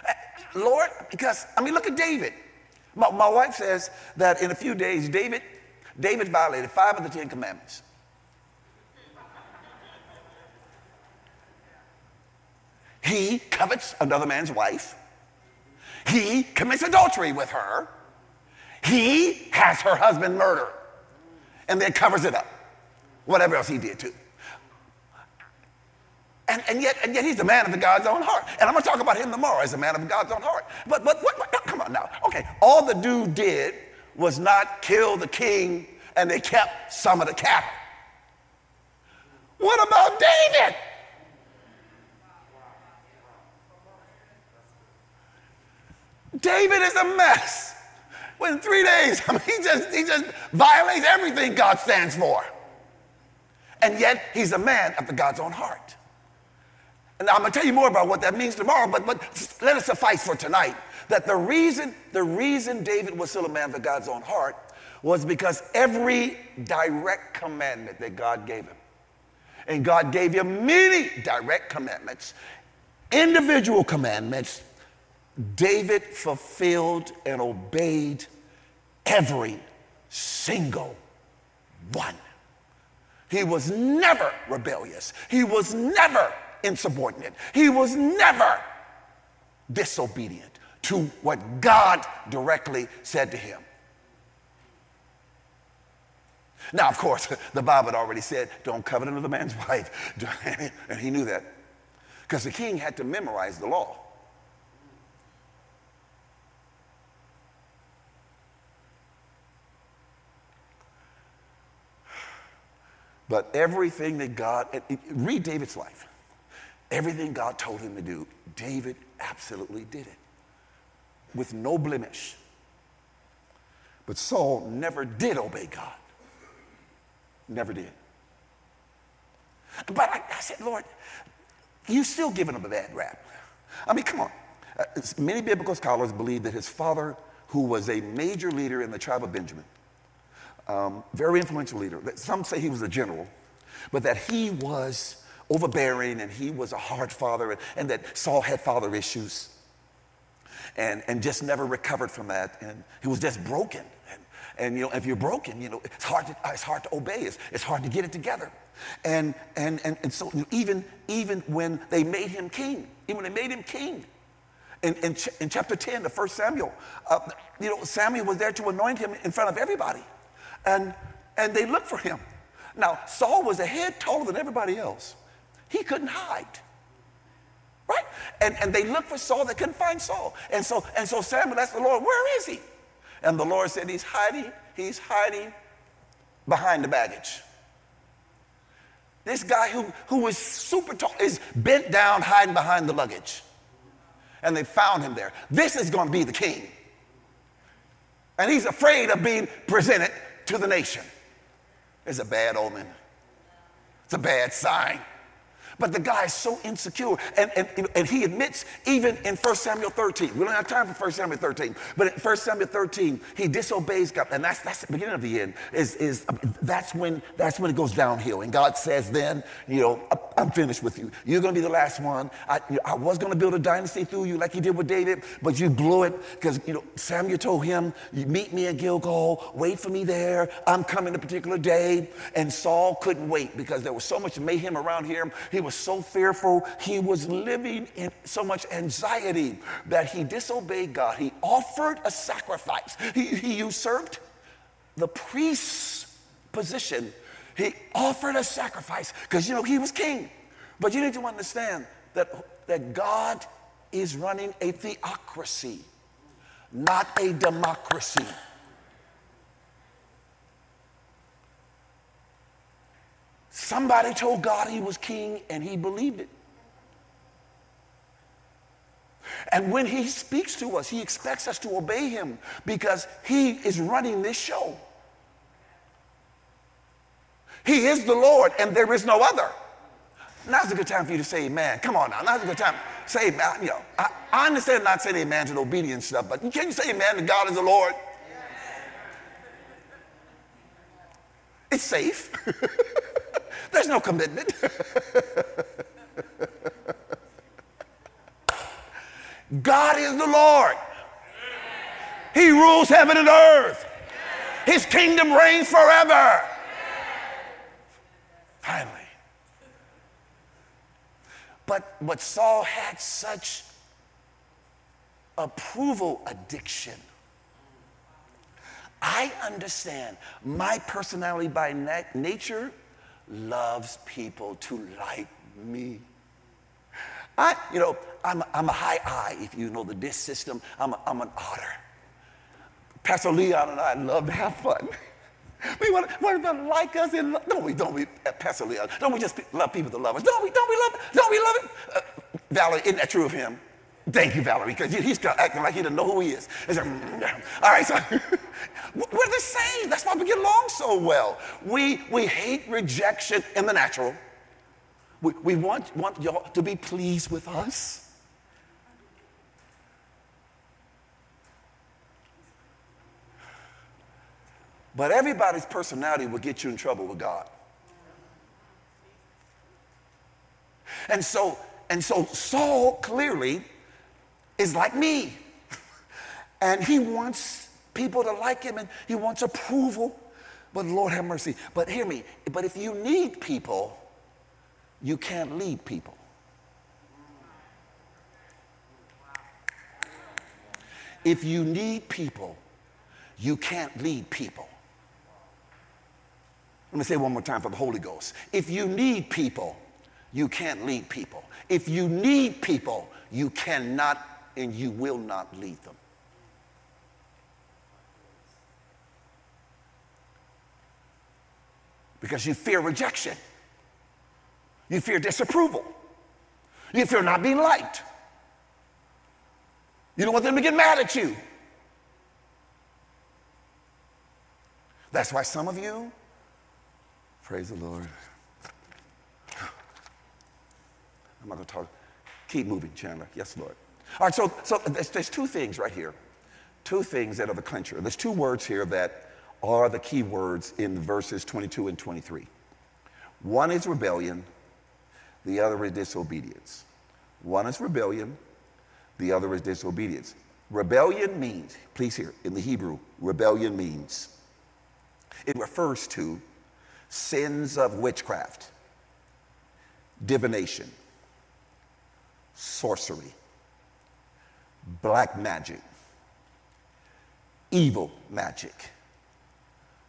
Eh, Lord, because, I mean, look at David. My, my wife says that in a few days, David, David violated five of the Ten Commandments. He covets another man's wife. He commits adultery with her. He has her husband murdered and then covers it up. Whatever else he did too. And, and, yet, and yet he's a man of God's own heart. And I'm going to talk about him tomorrow as a man of God's own heart. But, but what, what, come on now. Okay, all the dude did was not kill the king and they kept some of the cattle. What about David? David is a mess. Within three days, I mean, he just, he just violates everything God stands for. And yet, he's a man after God's own heart. And I'm going to tell you more about what that means tomorrow, but, but let it suffice for tonight that the reason, the reason David was still a man after God's own heart was because every direct commandment that God gave him, and God gave him many direct commandments, individual commandments David fulfilled and obeyed every single one. He was never rebellious. He was never insubordinate. He was never disobedient to what God directly said to him. Now, of course, the Bible had already said, don't covet another man's wife. And he knew that because the king had to memorize the law. But everything that God, read David's life. Everything God told him to do, David absolutely did it with no blemish. But Saul never did obey God. Never did. But I, I said, Lord, you're still giving him a bad rap. I mean, come on. Uh, many biblical scholars believe that his father, who was a major leader in the tribe of Benjamin, um, very influential leader. Some say he was a general, but that he was overbearing and he was a hard father, and, and that Saul had father issues and, and just never recovered from that. And he was just broken. And, and you know, if you're broken, you know, it's hard to, it's hard to obey, it's, it's hard to get it together. And, and, and, and so even, even when they made him king, even when they made him king, in, in, ch- in chapter 10 of 1 Samuel, uh, you know, Samuel was there to anoint him in front of everybody and, and they looked for him. Now, Saul was a head taller than everybody else. He couldn't hide. Right? And, and they looked for Saul, they couldn't find Saul. And so, and so Samuel asked the Lord, Where is he? And the Lord said, He's hiding, he's hiding behind the baggage. This guy who, who was super tall is bent down, hiding behind the luggage. And they found him there. This is going to be the king. And he's afraid of being presented to the nation. It's a bad omen. It's a bad sign. But the guy is so insecure. And, and, and he admits, even in 1 Samuel 13, we don't have time for 1 Samuel 13, but in 1 Samuel 13, he disobeys God. And that's, that's the beginning of the end. Is, is, that's, when, that's when it goes downhill. And God says, then, you know, I'm finished with you. You're going to be the last one. I, I was going to build a dynasty through you like he did with David, but you blew it because, you know, Samuel told him, meet me in Gilgal, wait for me there. I'm coming a particular day. And Saul couldn't wait because there was so much mayhem around him. He was so fearful. He was living in so much anxiety that he disobeyed God. He offered a sacrifice. He, he usurped the priest's position. He offered a sacrifice because, you know, he was king. But you need to understand that, that God is running a theocracy, not a democracy. Somebody told God he was king and he believed it. And when he speaks to us, he expects us to obey him because he is running this show. He is the Lord and there is no other. Now's a good time for you to say amen. Come on now, now's a good time. Say amen. You know, I, I understand not saying amen to the obedience stuff, but can you say amen to God is the Lord? It's safe. There's no commitment. God is the Lord. He rules heaven and earth. His kingdom reigns forever. Finally. But, but Saul had such approval addiction. I understand my personality by nature loves people to like me. I, you know, I'm, I'm a high I, if you know the DISC system. I'm, a, I'm an otter. Pastor Leon and I love to have fun. We want, want to like us and love. Don't we, don't we, uh, Pastor Leon, don't we just love people to love us? Don't we, don't we love, don't we love him? Uh, Valerie, isn't that true of him? Thank you, Valerie, because he's acting like he doesn't know who he is. Like, mm, all right, so we're the same. That's why we get along so well. We, we hate rejection in the natural. We, we want, want y'all to be pleased with us. But everybody's personality will get you in trouble with God. And so, and so Saul clearly is like me. And he wants people to like him and he wants approval. But Lord have mercy. But hear me. But if you need people, you can't lead people. If you need people, you can't lead people. Let me say one more time for the Holy Ghost. If you need people, you can't lead people. If you need people, you cannot and you will not lead them. Because you fear rejection. You fear disapproval. You fear not being liked. You don't want them to get mad at you. That's why some of you, praise the Lord. I'm not going to talk. Keep moving, Chandler. Yes, Lord. All right, so, so there's, there's two things right here. Two things that are the clincher. There's two words here that are the key words in verses 22 and 23. One is rebellion, the other is disobedience. One is rebellion, the other is disobedience. Rebellion means, please hear, in the Hebrew, rebellion means, it refers to sins of witchcraft, divination, sorcery, black magic, evil magic,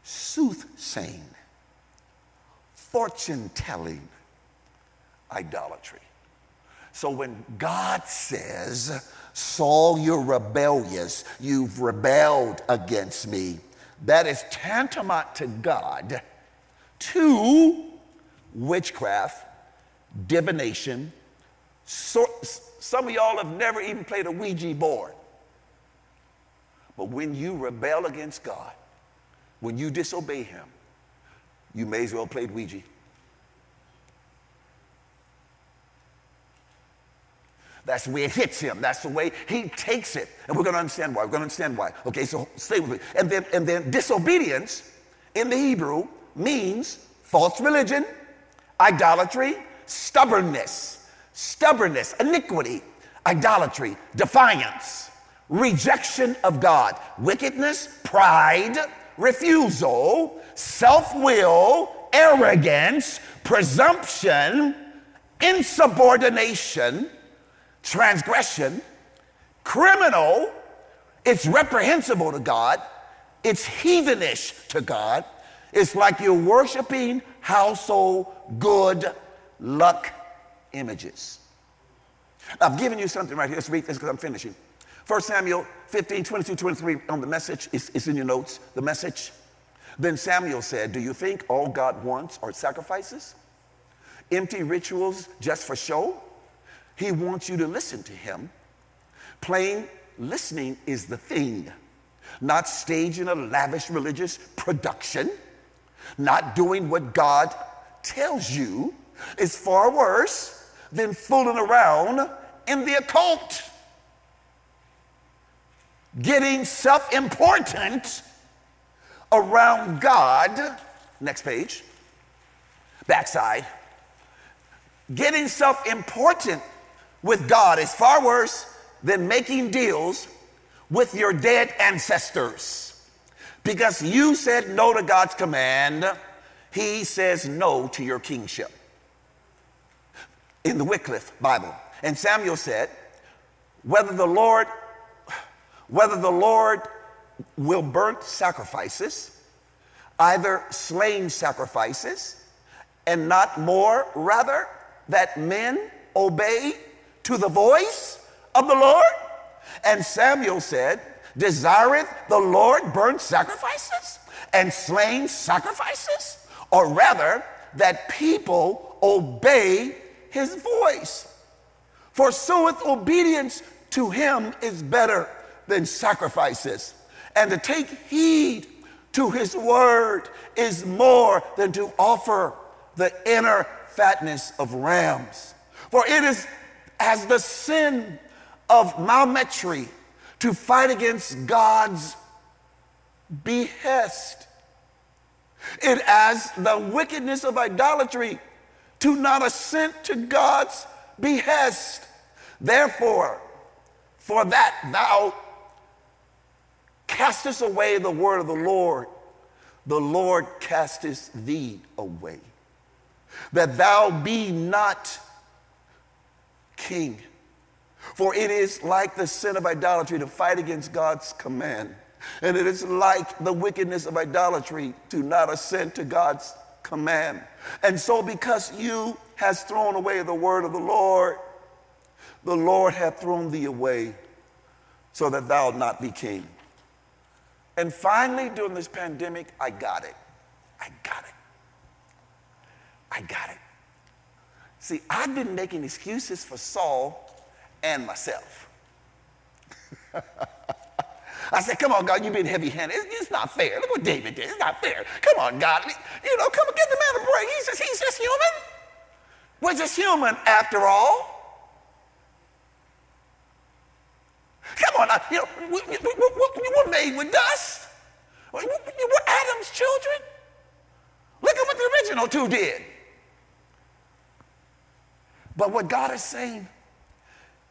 soothsaying, fortune telling, idolatry. So when God says, Saul, you're rebellious, you've rebelled against me, that is tantamount to God to witchcraft, divination. So, some of y'all have never even played a Ouija board. But when you rebel against God, when you disobey Him, you may as well play Ouija. That's the way it hits him. That's the way he takes it. And we're going to understand why. We're going to understand why. Okay, so stay with me. And then, and then disobedience in the Hebrew means false religion, idolatry, stubbornness, stubbornness, iniquity, idolatry, defiance, rejection of God, wickedness, pride, refusal, self will, arrogance, presumption, insubordination, transgression, criminal, it's reprehensible to God, it's heathenish to God. It's like you're worshiping household good luck images. I've given you something right here. Let's read this because I'm finishing. 1 Samuel 15, 22, 23 on the message. It's, it's in your notes, the message. Then Samuel said, Do you think all God wants are sacrifices? Empty rituals just for show? He wants you to listen to him. Plain listening is the thing, not staging a lavish religious production, not doing what God tells you is far worse than fooling around in the occult. Getting self important around God. Next page. Backside. Getting self important with God is far worse than making deals with your dead ancestors. Because you said no to God's command, He says no to your kingship. In the Wycliffe Bible. And Samuel said, whether the Lord, whether the Lord will burn sacrifices, either slain sacrifices, and not more, rather, that men obey to the voice of the Lord? And Samuel said, Desireth the Lord burnt sacrifices and slain sacrifices? Or rather, that people obey his voice. For with obedience to him is better than sacrifices, and to take heed to his word is more than to offer the inner fatness of rams. For it is as the sin of maumetry to fight against God's behest. It as the wickedness of idolatry to not assent to God's behest. Therefore, for that thou castest away the word of the Lord, the Lord casteth thee away. That thou be not king. For it is like the sin of idolatry to fight against God's command. And it is like the wickedness of idolatry to not assent to God's command. And so, because you has thrown away the word of the Lord, the Lord hath thrown thee away so that thou not be king. And finally, during this pandemic, I got it. I got it. I got it. See, I've been making excuses for Saul and myself. I said, come on, God, you've been heavy handed. It's, it's, not fair. Look what David did. It's not fair. Come on, God. You know, come on, give the man a break. He's just, he's just human. We're just human after all. Come on, you know, we, we, we were made with dust. We're Adam's children. Look at what the original two did. But what God is saying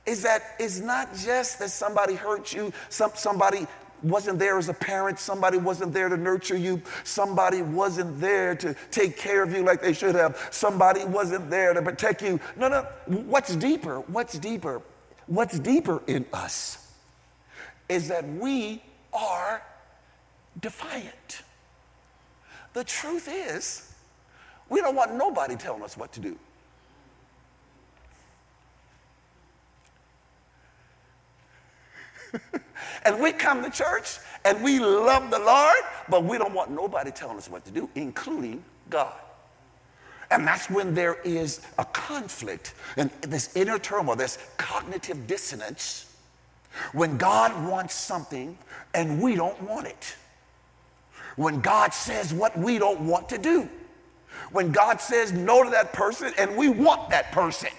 is that it's not just that somebody hurt you, some, somebody wasn't there as a parent, somebody wasn't there to nurture you, somebody wasn't there to take care of you like they should have, somebody wasn't there to protect you. No, no, what's deeper? What's deeper? What's deeper in us is that we are defiant. The truth is, we don't want nobody telling us what to do. and we come to church and we love the Lord, but we don't want nobody telling us what to do, including God. And that's when there is a conflict and this inner turmoil, this cognitive dissonance, when God wants something and we don't want it. When God says what we don't want to do. When God says no to that person and we want that person.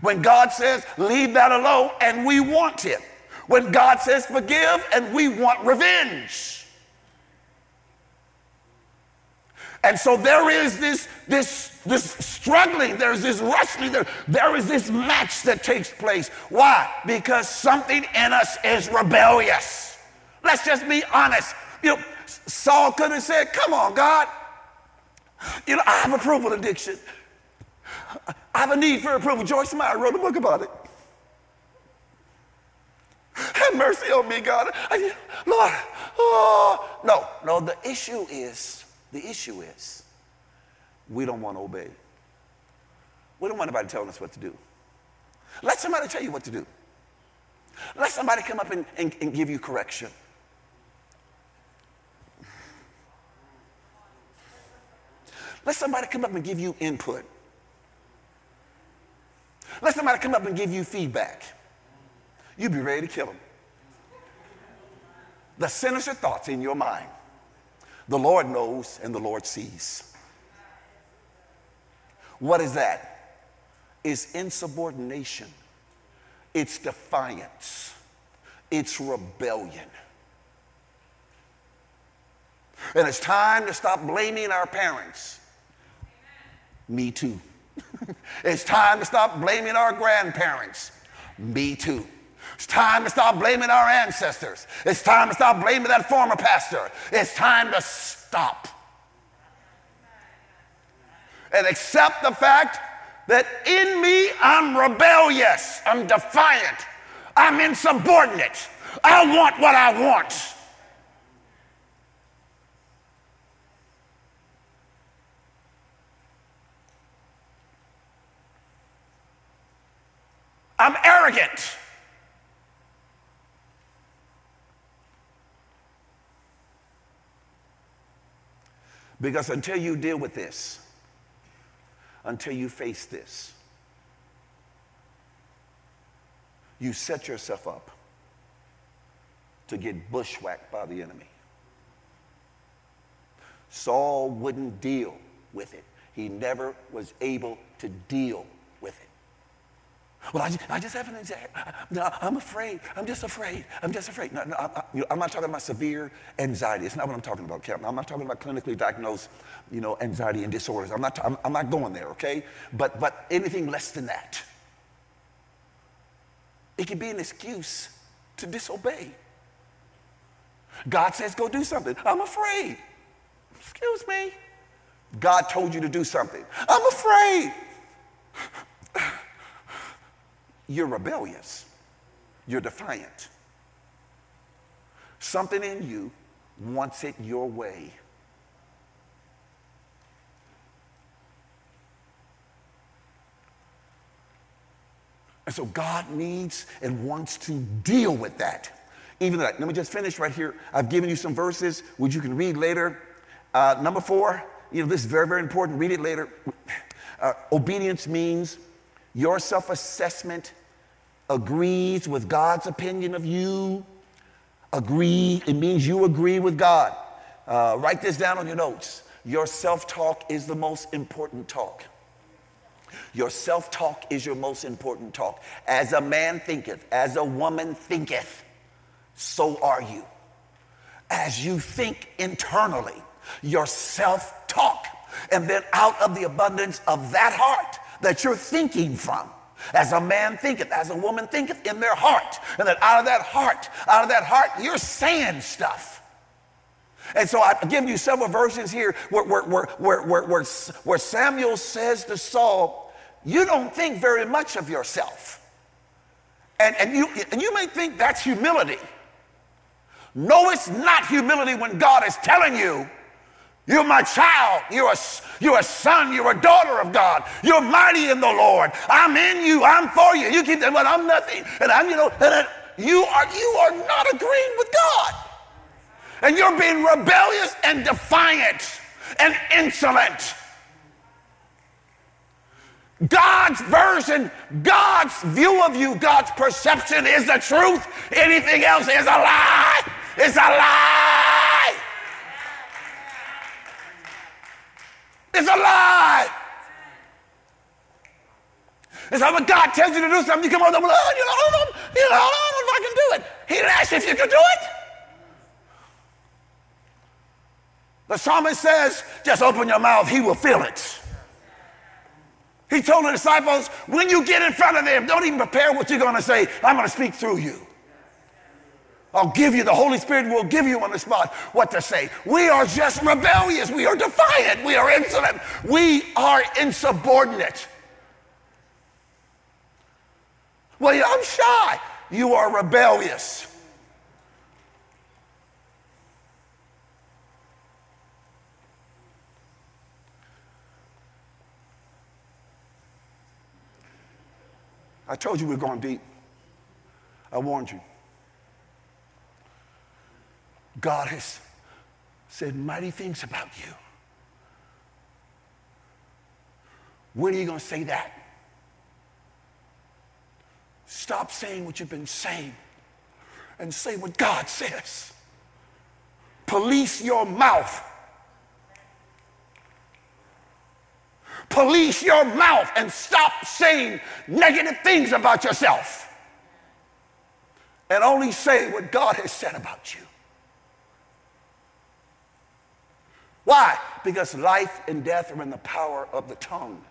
When God says, leave that alone, and we want it. When God says, forgive, and we want revenge. And so there is this, this, this struggling, there's this wrestling, there, there is this match that takes place. Why? Because something in us is rebellious. Let's just be honest. You know, Saul could have said, Come on, God. You know, I have approval addiction. I have a need for approval. Joyce Meyer wrote a book about it. Have mercy on me, God. I, Lord, oh. No, no, the issue is, the issue is, we don't want to obey. We don't want anybody telling us what to do. Let somebody tell you what to do. Let somebody come up and, and, and give you correction. Let somebody come up and give you input. Let somebody come up and give you feedback. You'd be ready to kill them. The sinister thoughts in your mind. The Lord knows and the Lord sees. What is that? It's insubordination, it's defiance, it's rebellion. And it's time to stop blaming our parents me too. it's time to stop blaming our grandparents. Me too. It's time to stop blaming our ancestors. It's time to stop blaming that former pastor. It's time to stop and accept the fact that in me I'm rebellious, I'm defiant, I'm insubordinate. I want what I want. I'm arrogant. Because until you deal with this, until you face this, you set yourself up to get bushwhacked by the enemy. Saul wouldn't deal with it. He never was able to deal well, I just, I just have an anxiety. Uh, no, I'm afraid. I'm just afraid. I'm just afraid. No, no, I, am not talking about severe anxiety. It's not what I'm talking about, Captain. I'm not talking about clinically diagnosed, you know, anxiety and disorders. I'm not, I'm, I'm not going there, okay? But, but anything less than that. It can be an excuse to disobey. God says, go do something. I'm afraid. Excuse me. God told you to do something. I'm afraid. You're rebellious. You're defiant. Something in you wants it your way. And so God needs and wants to deal with that. Even that. Let me just finish right here. I've given you some verses which you can read later. Uh, number four, you know, this is very, very important. Read it later. Uh, obedience means your self assessment agrees with God's opinion of you. Agree, it means you agree with God. Uh, write this down on your notes. Your self talk is the most important talk. Your self talk is your most important talk. As a man thinketh, as a woman thinketh, so are you. As you think internally, your self talk, and then out of the abundance of that heart that you're thinking from, as a man thinketh, as a woman thinketh in their heart. And that out of that heart, out of that heart, you're saying stuff. And so I give you several verses here where, where, where, where, where, where Samuel says to Saul, You don't think very much of yourself. And, and, you, and you may think that's humility. No, it's not humility when God is telling you you're my child. You're a, you're a son. You're a daughter of God. You're mighty in the Lord. I'm in you. I'm for you. You keep saying, well, I'm nothing. And I'm, you know, and you are, you are not agreeing with God. And you're being rebellious and defiant and insolent. God's version, God's view of you, God's perception is the truth. Anything else is a lie. It's a lie. It's a lie. It's like when God tells you to do something, you come up with, oh, you know, you know, I don't know if I can do it. He didn't ask if you could do it. The psalmist says, just open your mouth, he will fill it. He told the disciples, when you get in front of them, don't even prepare what you're going to say. I'm going to speak through you. I'll give you, the Holy Spirit will give you on the spot what to say. We are just rebellious. We are defiant. We are insolent. We are insubordinate. Well, I'm shy. You are rebellious. I told you we are going deep. I warned you. God has said mighty things about you. When are you going to say that? Stop saying what you've been saying and say what God says. Police your mouth. Police your mouth and stop saying negative things about yourself. And only say what God has said about you. Why? Because life and death are in the power of the tongue.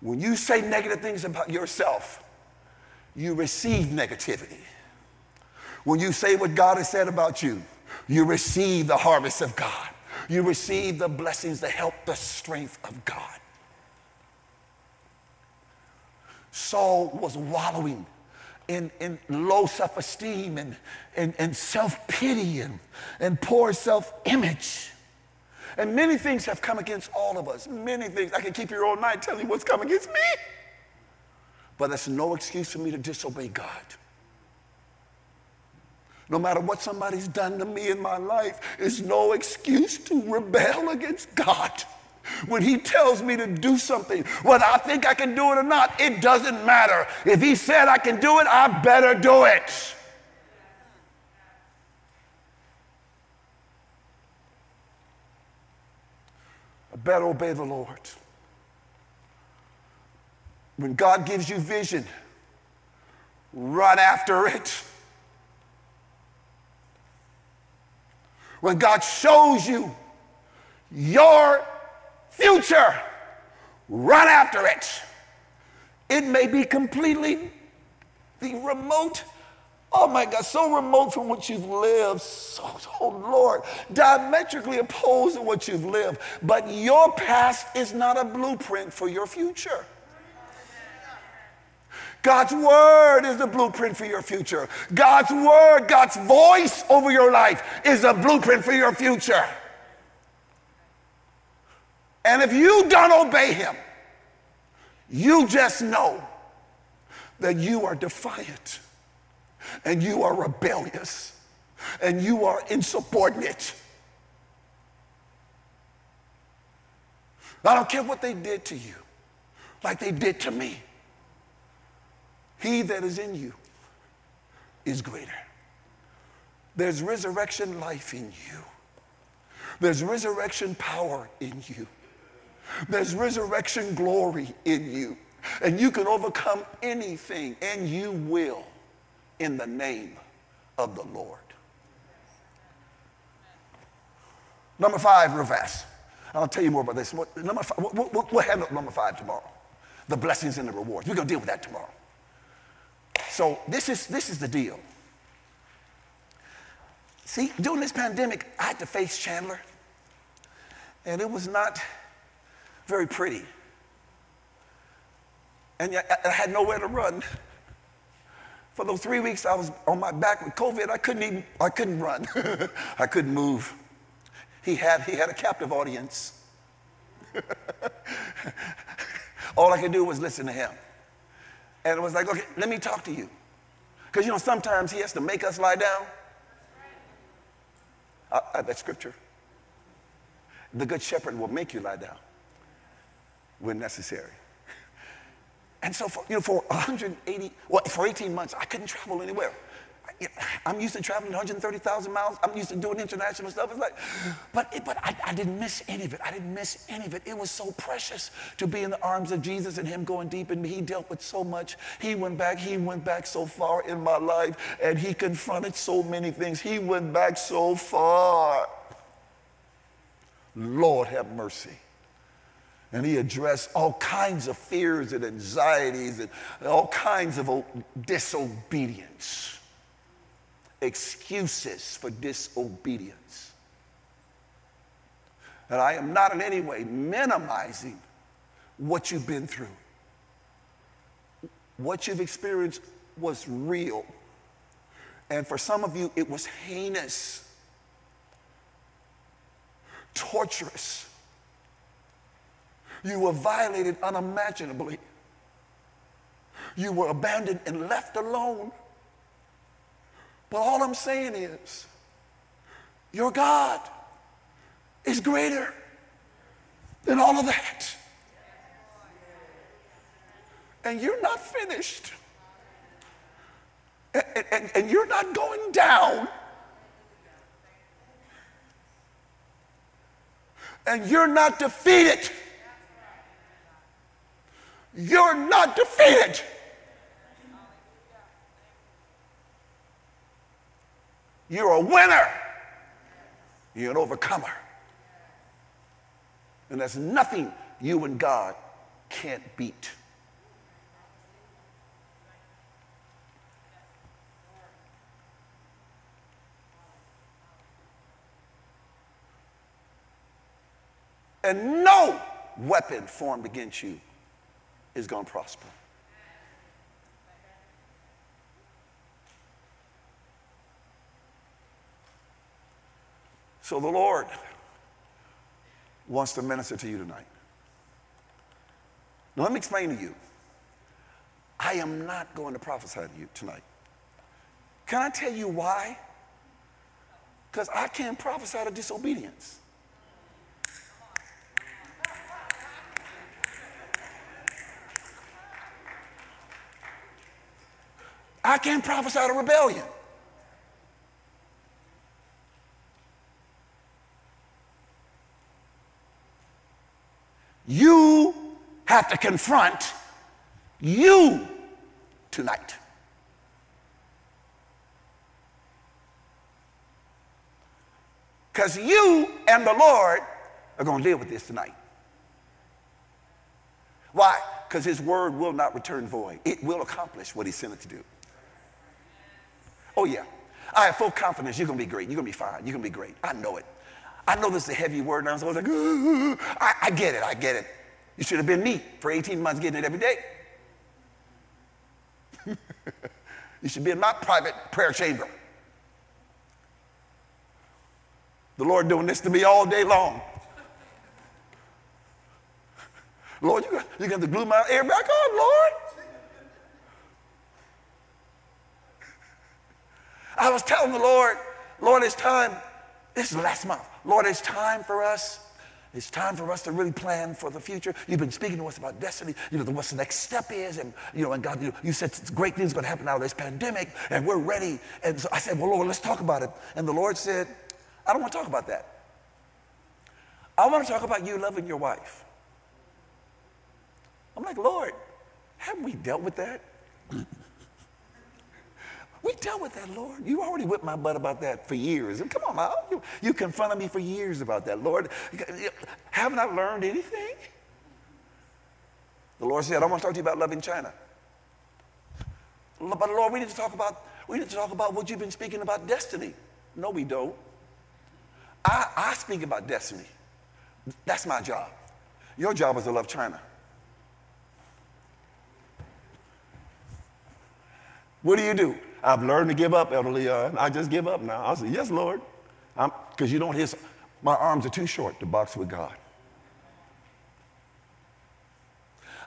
When you say negative things about yourself, you receive negativity. When you say what God has said about you, you receive the harvest of God. You receive the blessings, the help, the strength of God. Saul was wallowing in, low self esteem and, and, and self pity and, and poor self image. And many things have come against all of us. Many things. I can keep here all night telling you what's come against me. But that's no excuse for me to disobey God. No matter what somebody's done to me in my life, it's no excuse to rebel against God. When he tells me to do something, whether I think I can do it or not, it doesn't matter. If he said I can do it, I better do it. I better obey the Lord. When God gives you vision, run after it. When God shows you your future. Run after it. It may be completely the remote, oh my God, so remote from what you've lived, so, oh Lord, diametrically opposed to what you've lived. But your past is not a blueprint for your future. God's word is the blueprint for your future. God's word, God's voice over your life is a blueprint for your future. And if you don't obey him, you just know that you are defiant and you are rebellious and you are insubordinate. I don't care what they did to you, like they did to me. He that is in you is greater. There's resurrection life in you. There's resurrection power in you. There's resurrection glory in you. And you can overcome anything, and you will in the name of the Lord. Number five, fast. I'll tell you more about this. Number five, we'll, we'll handle number five tomorrow. The blessings and the rewards. We're going to deal with that tomorrow. So this is, this is the deal. See, during this pandemic, I had to face Chandler. And it was not very pretty. And I had nowhere to run. For those three weeks I was on my back with COVID, I couldn't even, I couldn't run. I couldn't move. He had, he had a captive audience. All I could do was listen to him. And it was like, okay, let me talk to you. Because, you know, sometimes he has to make us lie down. I, I, that's scripture. The good shepherd will make you lie down when necessary. And so, for, you know, for 180, well, for 18 months, I couldn't travel anywhere. I'm used to traveling 130,000 miles. I'm used to doing international stuff. It's like, but, it, but I, I didn't miss any of it. I didn't miss any of it. It was so precious to be in the arms of Jesus and Him going deep in me. He dealt with so much. He went back. He went back so far in my life, and He confronted so many things. He went back so far. Lord have mercy. And he addressed all kinds of fears and anxieties and all kinds of disobedience, excuses for disobedience. And I am not in any way minimizing what you've been through. What you've experienced was real. And for some of you, it was heinous, torturous you were violated unimaginably. You were abandoned and left alone. But all I'm saying is, your God is greater than all of that. And you're not finished. And, and, and, you're not going down. And you're not defeated. You're not defeated. You're a winner. You're an overcomer. And there's nothing you and God can't beat. And no weapon formed against you is going to prosper. So the Lord wants to minister to you tonight. Now, let me explain to you. I am not going to prophesy to you tonight. Can I tell you why? Because I can't prophesy to disobedience. I can't prophesy to rebellion. You have to confront you tonight. Because you and the Lord are going to deal with this tonight. Why? Because his word will not return void. It will accomplish what he sent it to do. Oh, yeah. I have full confidence you're going to be great. You're going to be fine. You're going to be great. I know it. I know this is a heavy word so I was always like, I, I get it. I get it. You should have been me for 18 months getting it every day. you should be in my private prayer chamber. The Lord doing this to me all day long. Lord, you're going to glue my ear back on, Lord. I was telling the Lord, Lord, it's time. This is last month. Lord, it's time for us. It's time for us to really plan for the future. You've been speaking to us about destiny, you know, what the next step is. And, you know, and God, you, you said great things going to happen out of this pandemic, and we're ready. And so I said, well, Lord, let's talk about it. And the Lord said, I don't want to talk about that. I want to talk about you loving your wife. I'm like, Lord, haven't we dealt with that? We dealt with that, Lord. You already whipped my butt about that for years. Come on, now. You, you confronted me for years about that, Lord. Haven't I learned anything? The Lord said, I want to talk to you about loving China. But Lord, we need to talk about we need to talk about what you've been speaking about destiny. No, we don't. I, I speak about destiny. That's my job. Your job is to love China. What do you do? I've learned to give up, Elder Leon. I just give up now. I say, Yes, Lord. Because you don't hit, my arms are too short to box with God.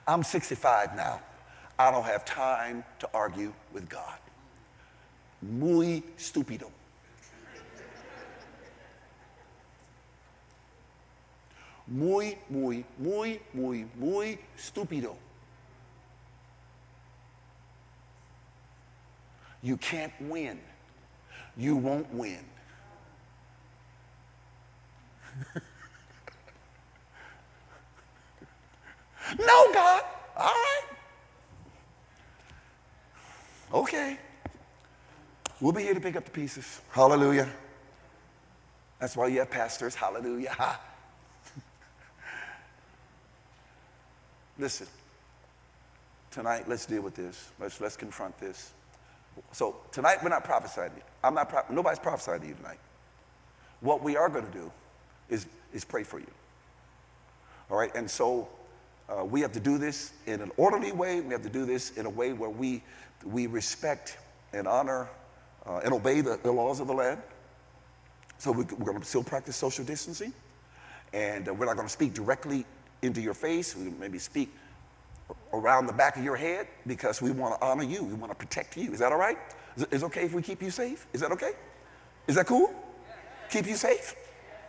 I'm 65 now. I don't have time to argue with God. Muy stupido. Muy, muy, muy, muy, muy stupido. You can't win you won't win. no, God. All right. Okay. We'll be here to pick up the pieces. Hallelujah. That's why you have pastors. Hallelujah. Listen, tonight let's deal with this. Let's, let's confront this. So tonight we're not prophesying. I'm not. Pro- nobody's prophesying to you tonight. What we are going to do is is pray for you. All right, and so uh, we have to do this in an orderly way. We have to do this in a way where we we respect and honor uh, and obey the, the, laws of the land. So we, are going to still practice social distancing, and uh, we're not going to speak directly into your face. We maybe speak around the back of your head because we want to honor you. We want to protect you. Is that all right? Is it okay if we keep you safe? Is that okay? Is that cool? Keep you safe?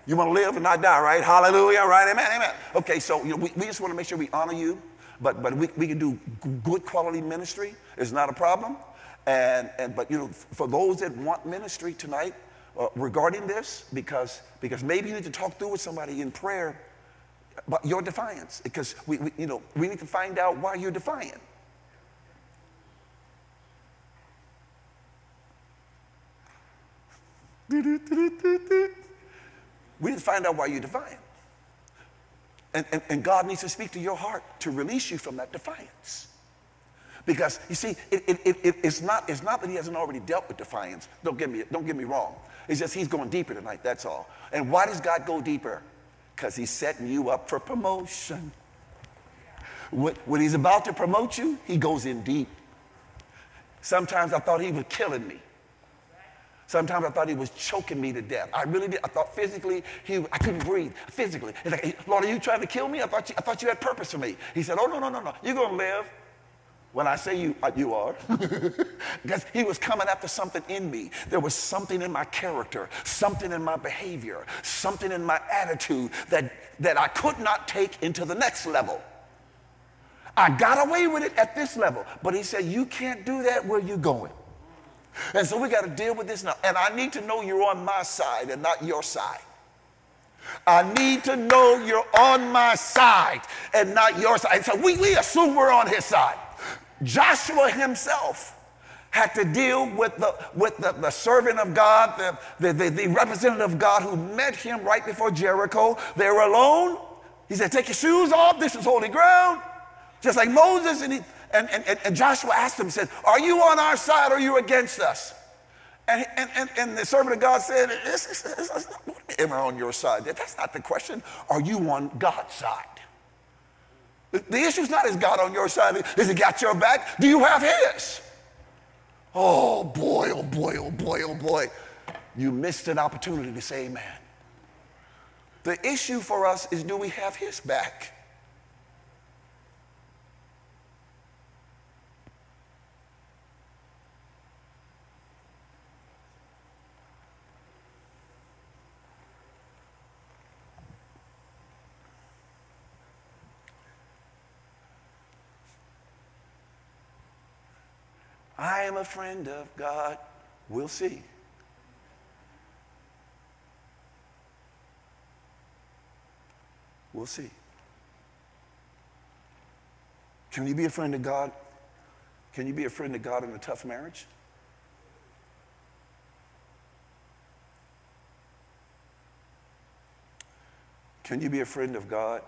You want to live and not die, right? Hallelujah, right? Amen, amen. Okay, so you know, we, we just want to make sure we honor you, but, but we, we can do good quality ministry. It's not a problem. And, and but you know, for those that want ministry tonight uh, regarding this, because, because maybe you need to talk through with somebody in prayer but your defiance, because we, we, you know, we need to find out why you're defiant. We need to find out why you're defiant. And, and, and, God needs to speak to your heart to release you from that defiance. Because you see, it, it, it, it's, not, it's not that he hasn't already dealt with defiance. Don't get, me, don't get me wrong. It's just he's going deeper tonight, that's all. And why does God go deeper? Because he's setting you up for promotion. When he's about to promote you, he goes in deep. Sometimes I thought he was killing me. Sometimes I thought he was choking me to death. I really did. I thought physically, he, I couldn't breathe. Physically. It's like, Lord, are you trying to kill me? I thought you, I thought you had purpose for me. He said, Oh, no, no, no, no. You're going to live. When I say you, uh, you are. because he was coming after something in me. There was something in my character, something in my behavior, something in my attitude that, that I could not take into the next level. I got away with it at this level, but he said, You can't do that where you're going. And so we got to deal with this now. And I need to know you're on my side and not your side. I need to know you're on my side and not your side. And So we, we assume we're on his side. Joshua himself had to deal with the, with the, the servant of God, the, the, the, representative of God who met him right before Jericho. They were alone. He said, Take your shoes off. This is holy ground. Just like Moses. And, he, and, and, and Joshua asked him, said, Are you on our side or are you against us? And, and, and, and the servant of God said, Am I on your side? That's not the question. Are you on God's side? The issue is not is God on your side? Is he got your back? Do you have his? Oh boy, oh boy, oh boy, oh boy. You missed an opportunity to say amen. The issue for us is do we have his back? I am a friend of God. We'll see. We'll see. Can you be a friend of God? Can you be a friend of God in a tough marriage? Can you be a friend of God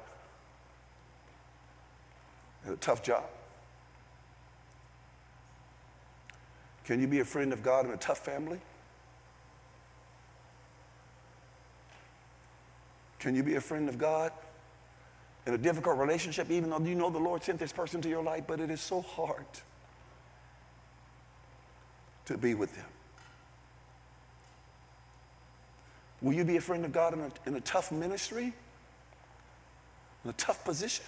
in a tough job? Can you be a friend of God in a tough family? Can you be a friend of God in a difficult relationship, even though you know the Lord sent this person to your life, but it is so hard to be with them? Will you be a friend of God in a, in a tough ministry, in a tough position?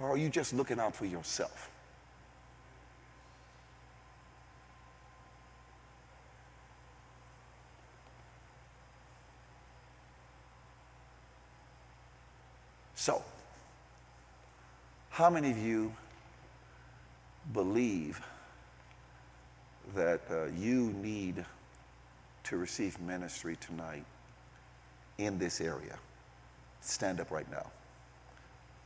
Or are you just looking out for yourself? So, how many of you believe that uh, you need to receive ministry tonight in this area, stand up right now.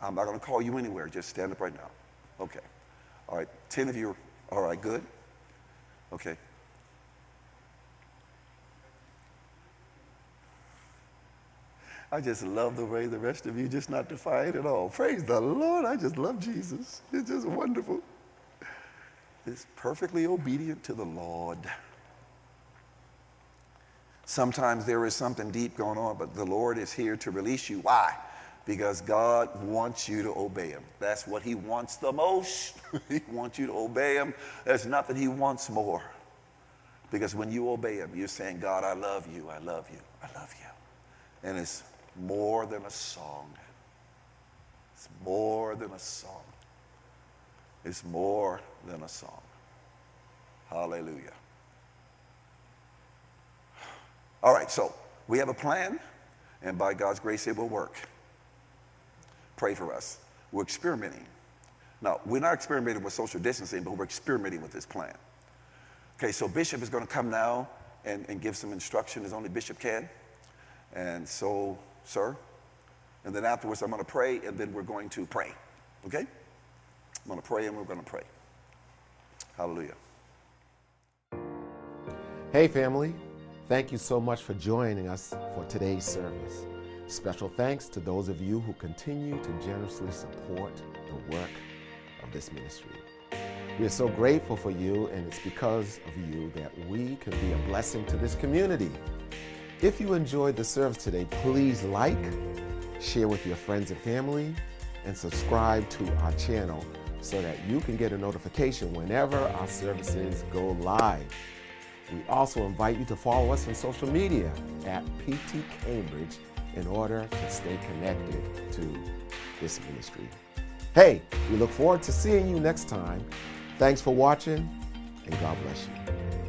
I'm not going to call you anywhere. Just stand up right now. Okay. All right. 10 of you. All right. Good. Okay. I just love the way the rest of you just not defiant at all. Praise the Lord. I just love Jesus. It's just wonderful. It's perfectly obedient to the Lord. Sometimes there is something deep going on, but the Lord is here to release you. Why? Because God wants you to obey Him. That's what He wants the most. he wants you to obey Him. There's nothing He wants more. Because when you obey Him, you're saying, God, I love you, I love you, I love you. And it's more than a song. It's more than a song. It's more than a song. Hallelujah. All right, so we have a plan, and by God's grace, it will work. Pray for us. We're experimenting. Now, we're not experimenting with social distancing, but we're experimenting with this plan. Okay, so Bishop is going to come now and, and give some instruction as only Bishop can. And so sir. And then afterwards, I'm going to pray, and then we're going to pray. Okay? I'm going to pray, and we're going to pray. Hallelujah. Hey, family. Thank you so much for joining us for today's service. Special thanks to those of you who continue to generously support the work of this ministry. We are so grateful for you, and it's because of you that we can be a blessing to this community. If you enjoyed the service today, please like, share with your friends and family, and subscribe to our channel so that you can get a notification whenever our services go live. We also invite you to follow us on social media at PT Cambridge in order to stay connected to this ministry. Hey, we look forward to seeing you next time. Thanks for watching, and God bless you.